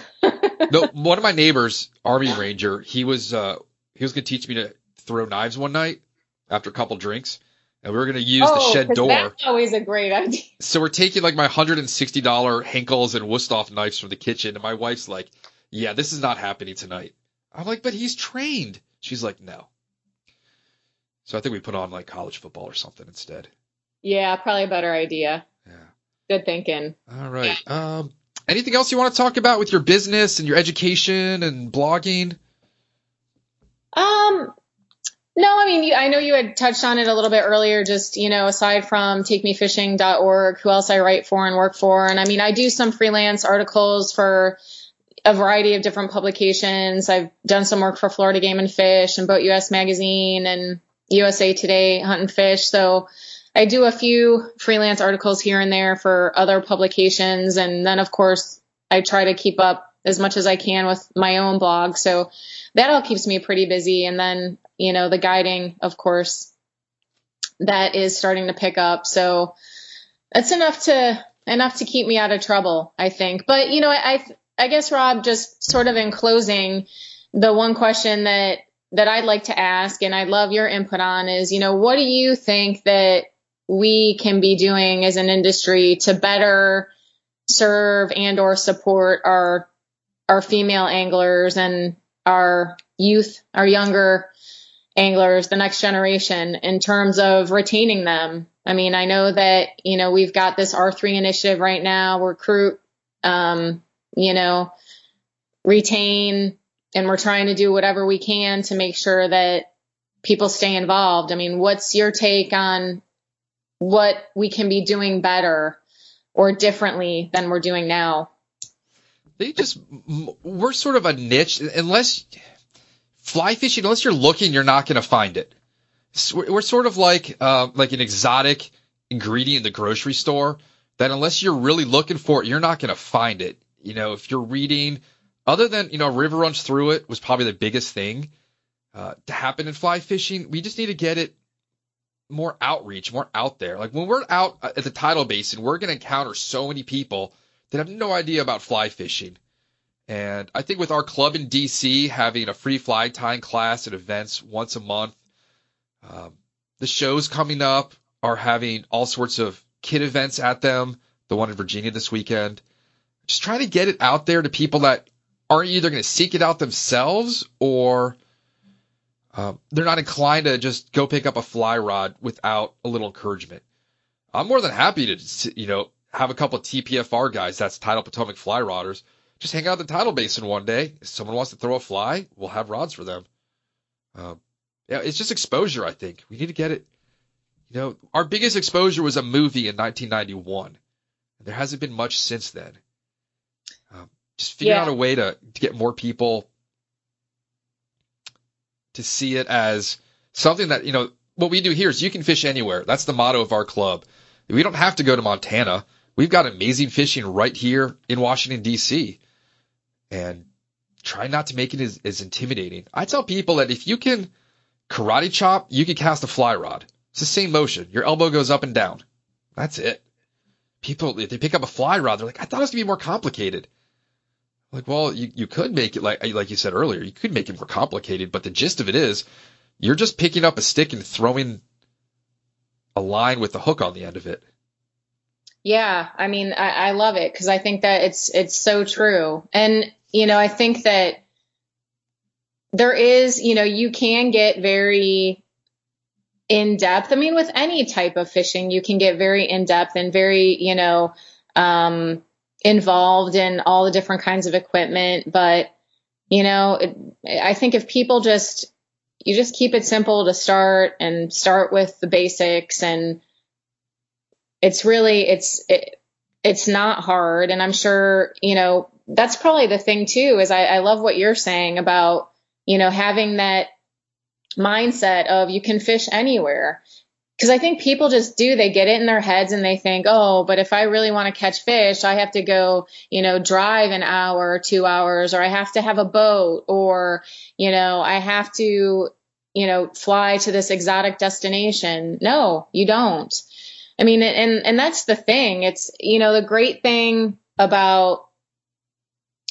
no, one of my neighbors, Army Ranger, he was uh he was gonna teach me to throw knives one night after a couple drinks, and we were going to use oh, the shed door. That's always a great idea. So we're taking like my hundred and sixty dollar Henckels and Wusthof knives from the kitchen, and my wife's like, "Yeah, this is not happening tonight." I'm like, "But he's trained." She's like, "No." So I think we put on like college football or something instead. Yeah, probably a better idea. Yeah. Good thinking. All right. Um, anything else you want to talk about with your business and your education and blogging? Um, no, I mean, I know you had touched on it a little bit earlier. Just you know, aside from takemefishing.org, who else I write for and work for, and I mean, I do some freelance articles for a variety of different publications. I've done some work for Florida Game and Fish and Boat US Magazine and USA Today Hunt and Fish. So I do a few freelance articles here and there for other publications, and then of course I try to keep up as much as I can with my own blog. So that all keeps me pretty busy. And then you know, the guiding, of course, that is starting to pick up. So that's enough to enough to keep me out of trouble, I think. But you know, I I guess Rob, just sort of in closing, the one question that that I'd like to ask, and I'd love your input on, is you know, what do you think that we can be doing as an industry to better serve and or support our our female anglers and our youth, our younger anglers, the next generation, in terms of retaining them. I mean, I know that, you know, we've got this R3 initiative right now, recruit, um, you know, retain, and we're trying to do whatever we can to make sure that people stay involved. I mean, what's your take on what we can be doing better or differently than we're doing now? They just, we're sort of a niche, unless fly fishing, unless you're looking, you're not going to find it. We're sort of like uh, like an exotic ingredient in the grocery store that unless you're really looking for it, you're not going to find it. You know, if you're reading, other than you know, river runs through it was probably the biggest thing uh, to happen in fly fishing. We just need to get it more outreach, more out there. Like when we're out at the tidal basin, we're going to encounter so many people that have no idea about fly fishing. And I think with our club in DC having a free fly tying class and events once a month, um, the shows coming up are having all sorts of kid events at them. The one in Virginia this weekend. Just trying to get it out there to people that aren't either going to seek it out themselves or um, they're not inclined to just go pick up a fly rod without a little encouragement. I'm more than happy to, you know, have a couple of TPFR guys, that's Tidal Potomac fly rodders, just hang out at the tidal basin one day. If someone wants to throw a fly, we'll have rods for them. Um, yeah, it's just exposure. I think we need to get it. You know, our biggest exposure was a movie in 1991. There hasn't been much since then. Um, just figure Yeah. out a way to, to get more people to see it as something that you know. What we do here is you can fish anywhere. That's the motto of our club. We don't have to go to Montana. We've got amazing fishing right here in Washington D.C. And try not to make it as, as intimidating. I tell people that if you can karate chop, you can cast a fly rod. It's the same motion. Your elbow goes up and down. That's it. People, if they pick up a fly rod, they're like, I thought it was gonna be more complicated. Like, well, you, you could make it like like you said earlier, you could make it more complicated, but the gist of it is, you're just picking up a stick and throwing a line with the hook on the end of it. Yeah, I mean, I, I love it because I think that it's it's so true, and you know, I think that there is, you know, you can get very in depth. I mean, with any type of fishing, you can get very in depth and very, you know, um, involved in all the different kinds of equipment. But you know, it, I think if people just you just keep it simple to start and start with the basics and it's really it's it, it's not hard and i'm sure you know that's probably the thing too is I, I love what you're saying about you know having that mindset of you can fish anywhere. Because i think people just do they get it in their heads and they think oh but if i really want to catch fish i have to go you know drive an hour or two hours or i have to have a boat or you know i have to you know fly to this exotic destination. No you don't. I mean, and and that's the thing. It's you know the great thing about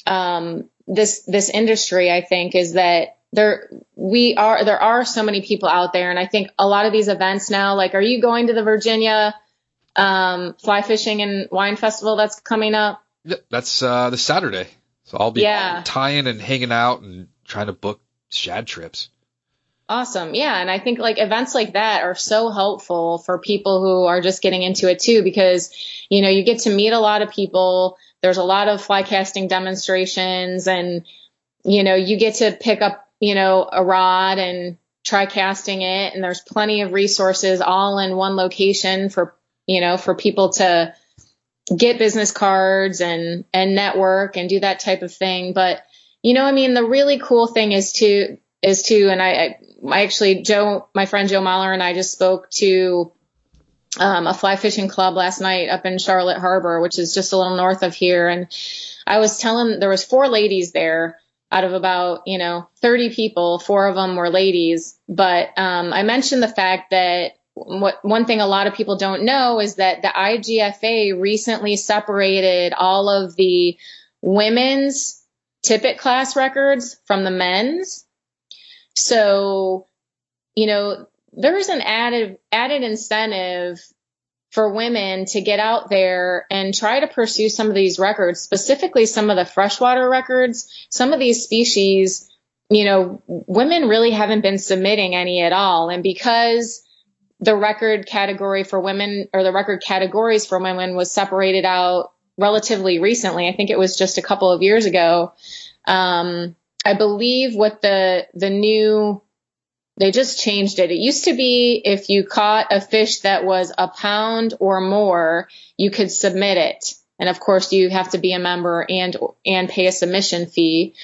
um, this this industry, I think, is that there we are there are so many people out there, and I think a lot of these events now, like, are you going to the Virginia um, Fly Fishing and Wine Festival that's coming up? Yeah, That's uh, the Saturday, so I'll be Yeah. tying and hanging out and trying to book shad trips. Awesome. Yeah. And I think like events like that are so helpful for people who are just getting into it too, because, you know, you get to meet a lot of people. There's a lot of fly casting demonstrations and, you know, you get to pick up, you know, a rod and try casting it. And there's plenty of resources all in one location for, you know, for people to get business cards and, and network and do that type of thing. But, you know, I mean, the really cool thing is to, is to, and I, I, I actually, Joe, my friend Joe Mahler and I just spoke to um, a fly fishing club last night up in Charlotte Harbor, which is just a little north of here. And I was telling, there was four ladies there out of about, you know, 30 people, four of them were ladies. But um, I mentioned the fact that what one thing a lot of people don't know is that the IGFA recently separated all of the women's tippet class records from the men's. So, you know, there's an added added incentive for women to get out there and try to pursue some of these records, specifically some of the freshwater records. Some of these species, you know, women really haven't been submitting any at all. And because the record category for women or the record categories for women was separated out relatively recently, I think it was just a couple of years ago. Um, I believe what the the new they just changed it. It used to be if you caught a fish that was a pound or more, you could submit it. And of course, you have to be a member and and pay a submission fee.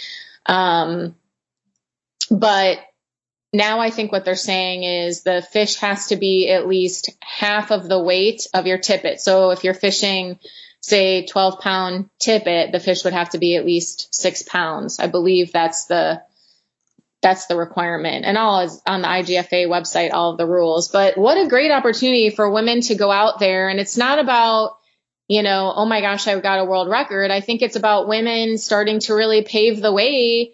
Um, but now I think what they're saying is the fish has to be at least half of the weight of your tippet. So if you're fishing, say 12 pound tippet, the fish would have to be at least six pounds. I believe that's the that's the requirement. And all is on the IGFA website, all of the rules. But what a great opportunity for women to go out there. And it's not about, you know, oh my gosh, I've got a world record. I think it's about women starting to really pave the way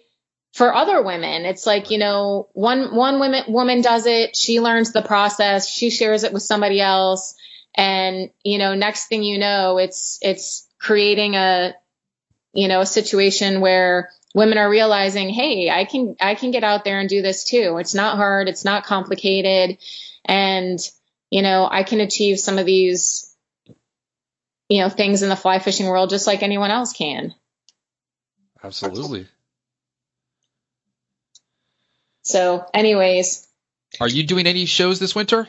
for other women. It's like, you know, one one woman woman does it, she learns the process, she shares it with somebody else. And, you know, next thing you know, it's it's creating a you know, a situation where women are realizing, hey, I can I can get out there and do this too. It's not hard, it's not complicated, and you know, I can achieve some of these you know, things in the fly fishing world just like anyone else can. Absolutely. So, anyways, Are you doing any shows this winter?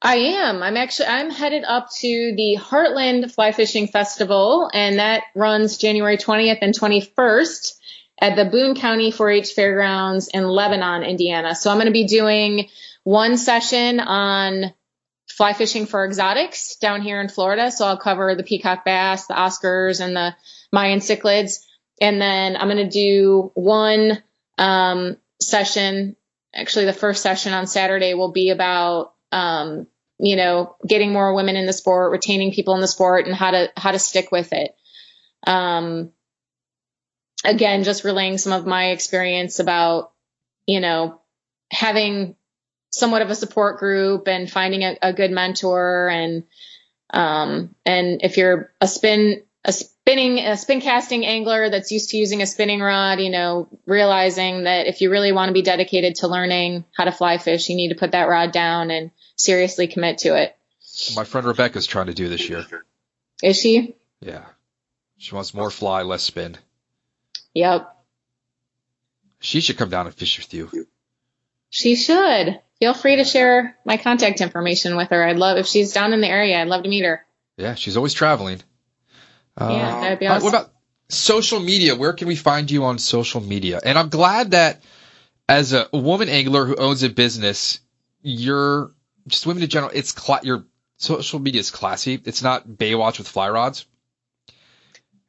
I am. I'm actually I'm headed up to the Heartland Fly Fishing Festival, and that runs January 20th and 21st at the Boone County 4-H Fairgrounds in Lebanon, Indiana. So I'm going to be doing one session on fly fishing for exotics down here in Florida. So I'll cover the peacock bass, the Oscars, and the Mayan cichlids, and then I'm going to do one um, session. Actually, the first session on Saturday will be about um, you know, getting more women in the sport, retaining people in the sport, and how to how to stick with it. Um, again, just relaying some of my experience about, you know, having somewhat of a support group and finding a, a good mentor and um, and if you're a spin a spinning a spin casting angler that's used to using a spinning rod, you know, realizing that if you really want to be dedicated to learning how to fly fish, you need to put that rod down and seriously commit to it. My friend Rebecca's trying to do this year. Is she? Yeah. She wants more fly, less spin. Yep. She should come down and fish with you. She should. Feel free to share my contact information with her. I'd love if she's down in the area. I'd love to meet her. Yeah, she's always traveling. Yeah, that'd be Uh, awesome. What about social media? Where can we find you on social media? And I'm glad that as a woman angler who owns a business, you're just women in general. It's cla- your social media is classy. It's not Baywatch with fly rods.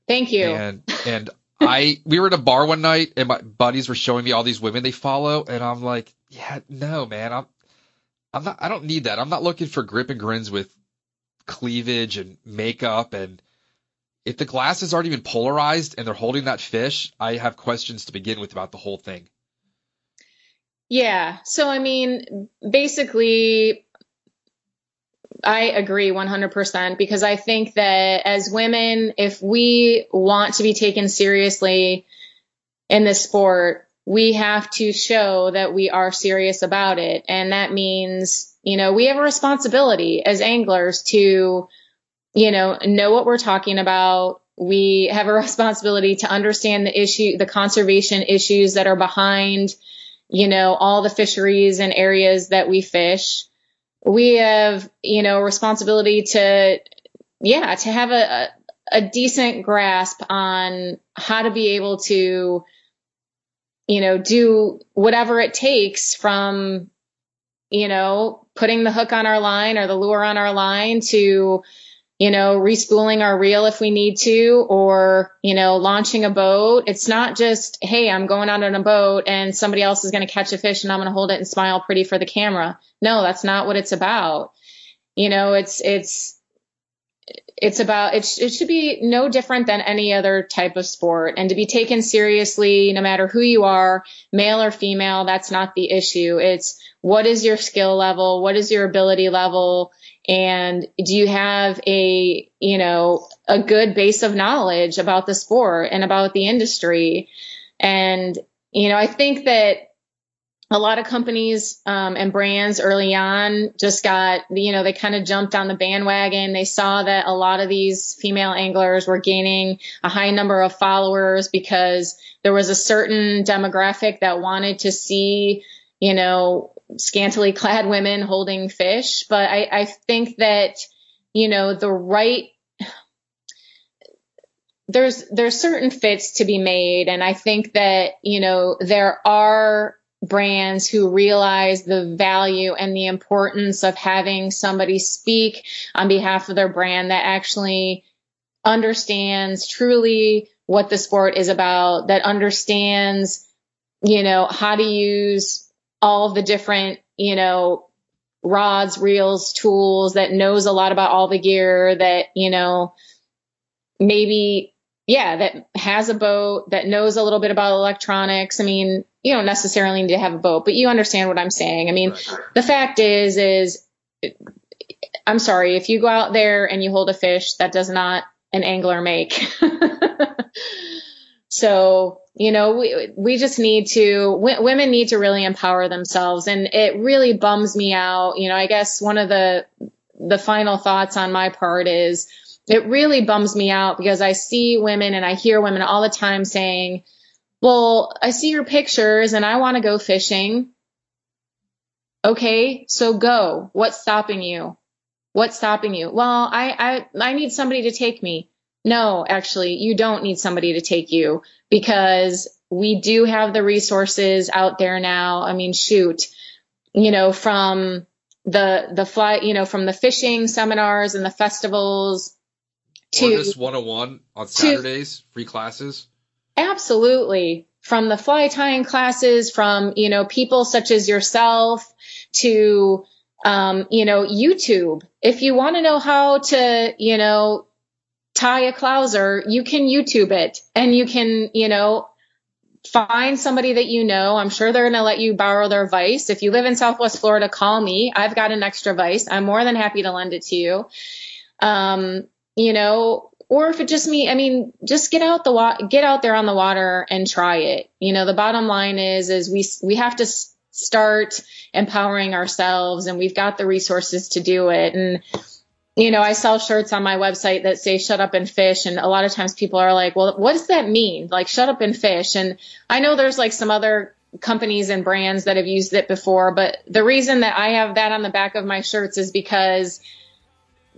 Thank you. And and I we were at a bar one night and my buddies were showing me all these women they follow and I'm like, yeah, no, man, I'm I'm not I don't need that. I'm not looking for grip and grins with cleavage and makeup and if the glass is already been polarized and they're holding that fish, I have questions to begin with about the whole thing. Yeah. So, I mean, basically, I agree 100% because I think that as women, if we want to be taken seriously in this sport, we have to show that we are serious about it. And that means, you know, we have a responsibility as anglers to, you know, know what we're talking about. We have a responsibility to understand the issue, the conservation issues that are behind you know, all the fisheries and areas that we fish. We have, you know, responsibility to, yeah, to have a, a, decent grasp on how to be able to, you know, do whatever it takes from, you know, putting the hook on our line or the lure on our line to, you know, respooling our reel if we need to, or, you know, launching a boat. It's not just, hey, I'm going out on a boat and somebody else is going to catch a fish and I'm going to hold it and smile pretty for the camera. No, that's not what it's about. You know, it's, it's, it's about, it, it should be no different than any other type of sport and to be taken seriously, no matter who you are, male or female, that's not the issue. It's what is your skill level? What is your ability level? and do you have a you know a good base of knowledge about the sport and about the industry and you know i think that a lot of companies um, and brands early on just got you know they kind of jumped on the bandwagon they saw that a lot of these female anglers were gaining a high number of followers because there was a certain demographic that wanted to see you know scantily clad women holding fish. But I, I think that, you know, the right there's there's certain fits to be made. And I think that, you know, there are brands who realize the value and the importance of having somebody speak on behalf of their brand that actually understands truly what the sport is about, that understands, you know, how to use all the different, you know, rods, reels, tools, that knows a lot about all the gear, that, you know, maybe, yeah, that has a boat, that knows a little bit about electronics. I mean, you don't necessarily need to have a boat, but you understand what I'm saying. I mean, the fact is, is I'm sorry, if you go out there and you hold a fish, that does not an angler make. so, you know, we, we just need to, w- women need to really empower themselves. And it really bums me out. You know, I guess one of the, the final thoughts on my part is it really bums me out because I see women and I hear women all the time saying, well, I see your pictures and I want to go fishing. Okay, so go. What's stopping you? What's stopping you? Well, I, I, I need somebody to take me. No, actually, you don't need somebody to take you because we do have the resources out there now. I mean, shoot, you know, from the, the fly, you know, from the fishing seminars and the festivals to Orvis 101 on Saturdays, free classes. Absolutely. From the fly tying classes, from, you know, people such as yourself to, um, you know, YouTube. If you want to know how to, you know, tie a clouser, you can YouTube it and you can, you know, find somebody that you know. I'm sure they're going to let you borrow their vise. If you live in Southwest Florida, call me. I've got an extra vise. I'm more than happy to lend it to you. Um, you know, or if it just me, I mean, just get out the wa- get out there on the water and try it. You know, the bottom line is, is we, we have to start empowering ourselves and we've got the resources to do it. And, you know, I sell shirts on my website that say shut up and fish. And a lot of times people are like, well, what does that mean? Like shut up and fish. And I know there's like some other companies and brands that have used it before, but the reason that I have that on the back of my shirts is because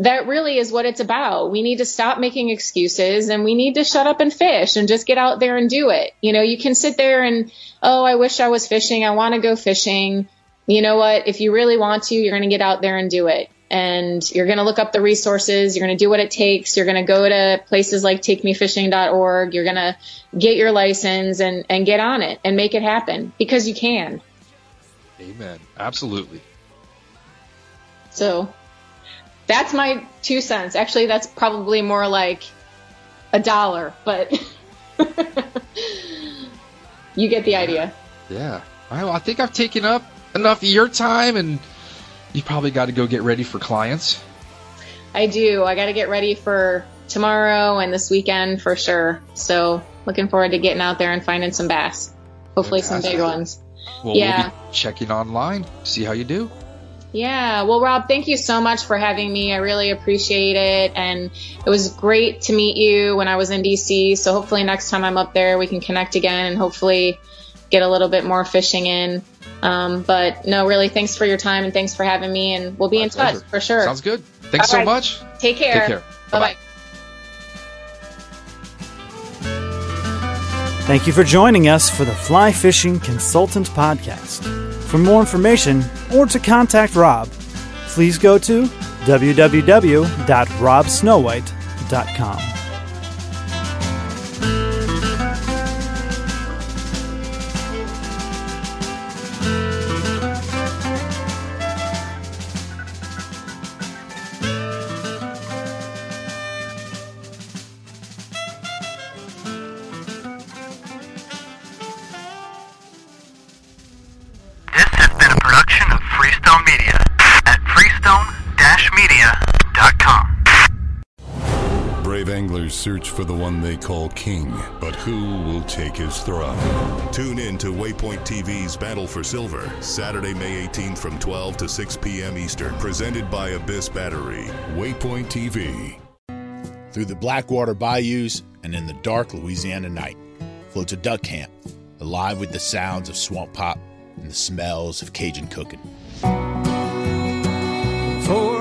that really is what it's about. We need to stop making excuses and we need to shut up and fish and just get out there and do it. You know, you can sit there and, oh, I wish I was fishing. I want to go fishing. You know what? If you really want to, you're going to get out there and do it. And you're going to look up the resources. You're going to do what it takes. You're going to go to places like takemefishing.org. You're going to get your license and, and get on it and make it happen because you can. Amen. Absolutely. So that's my two cents. Actually, that's probably more like a dollar, but you get the idea. Yeah. All right. Well, I think I've taken up enough of your time, and you probably got to go get ready for clients. I do. I got to get ready for tomorrow and this weekend for sure. So looking forward to getting out there and finding some bass. Hopefully Fantastic. some big ones. Well, Yeah. we'll be checking online, see how you do. Yeah. Well, Rob, thank you so much for having me. I really appreciate it. And it was great to meet you when I was in DC. So hopefully next time I'm up there, we can connect again and hopefully get a little bit more fishing in. Um, but no, really, thanks for your time and thanks for having me. And we'll be My in touch for sure. Sounds good. Thanks All so right. much. Take care. Take care. Bye-bye. bye. Thank you for joining us for the Fly Fishing Consultant Podcast. For more information or to contact Rob, please go to www.robsnowhite.com. search for the one they call king, but who will take his throne? Tune in to Waypoint TV's Battle for Silver, Saturday, May 18th from 12 to 6 p.m. Eastern. Presented by Abyss Battery. Waypoint TV. Through the Blackwater bayous and in the dark Louisiana night floats a duck camp, alive with the sounds of swamp pop and the smells of Cajun cooking. From the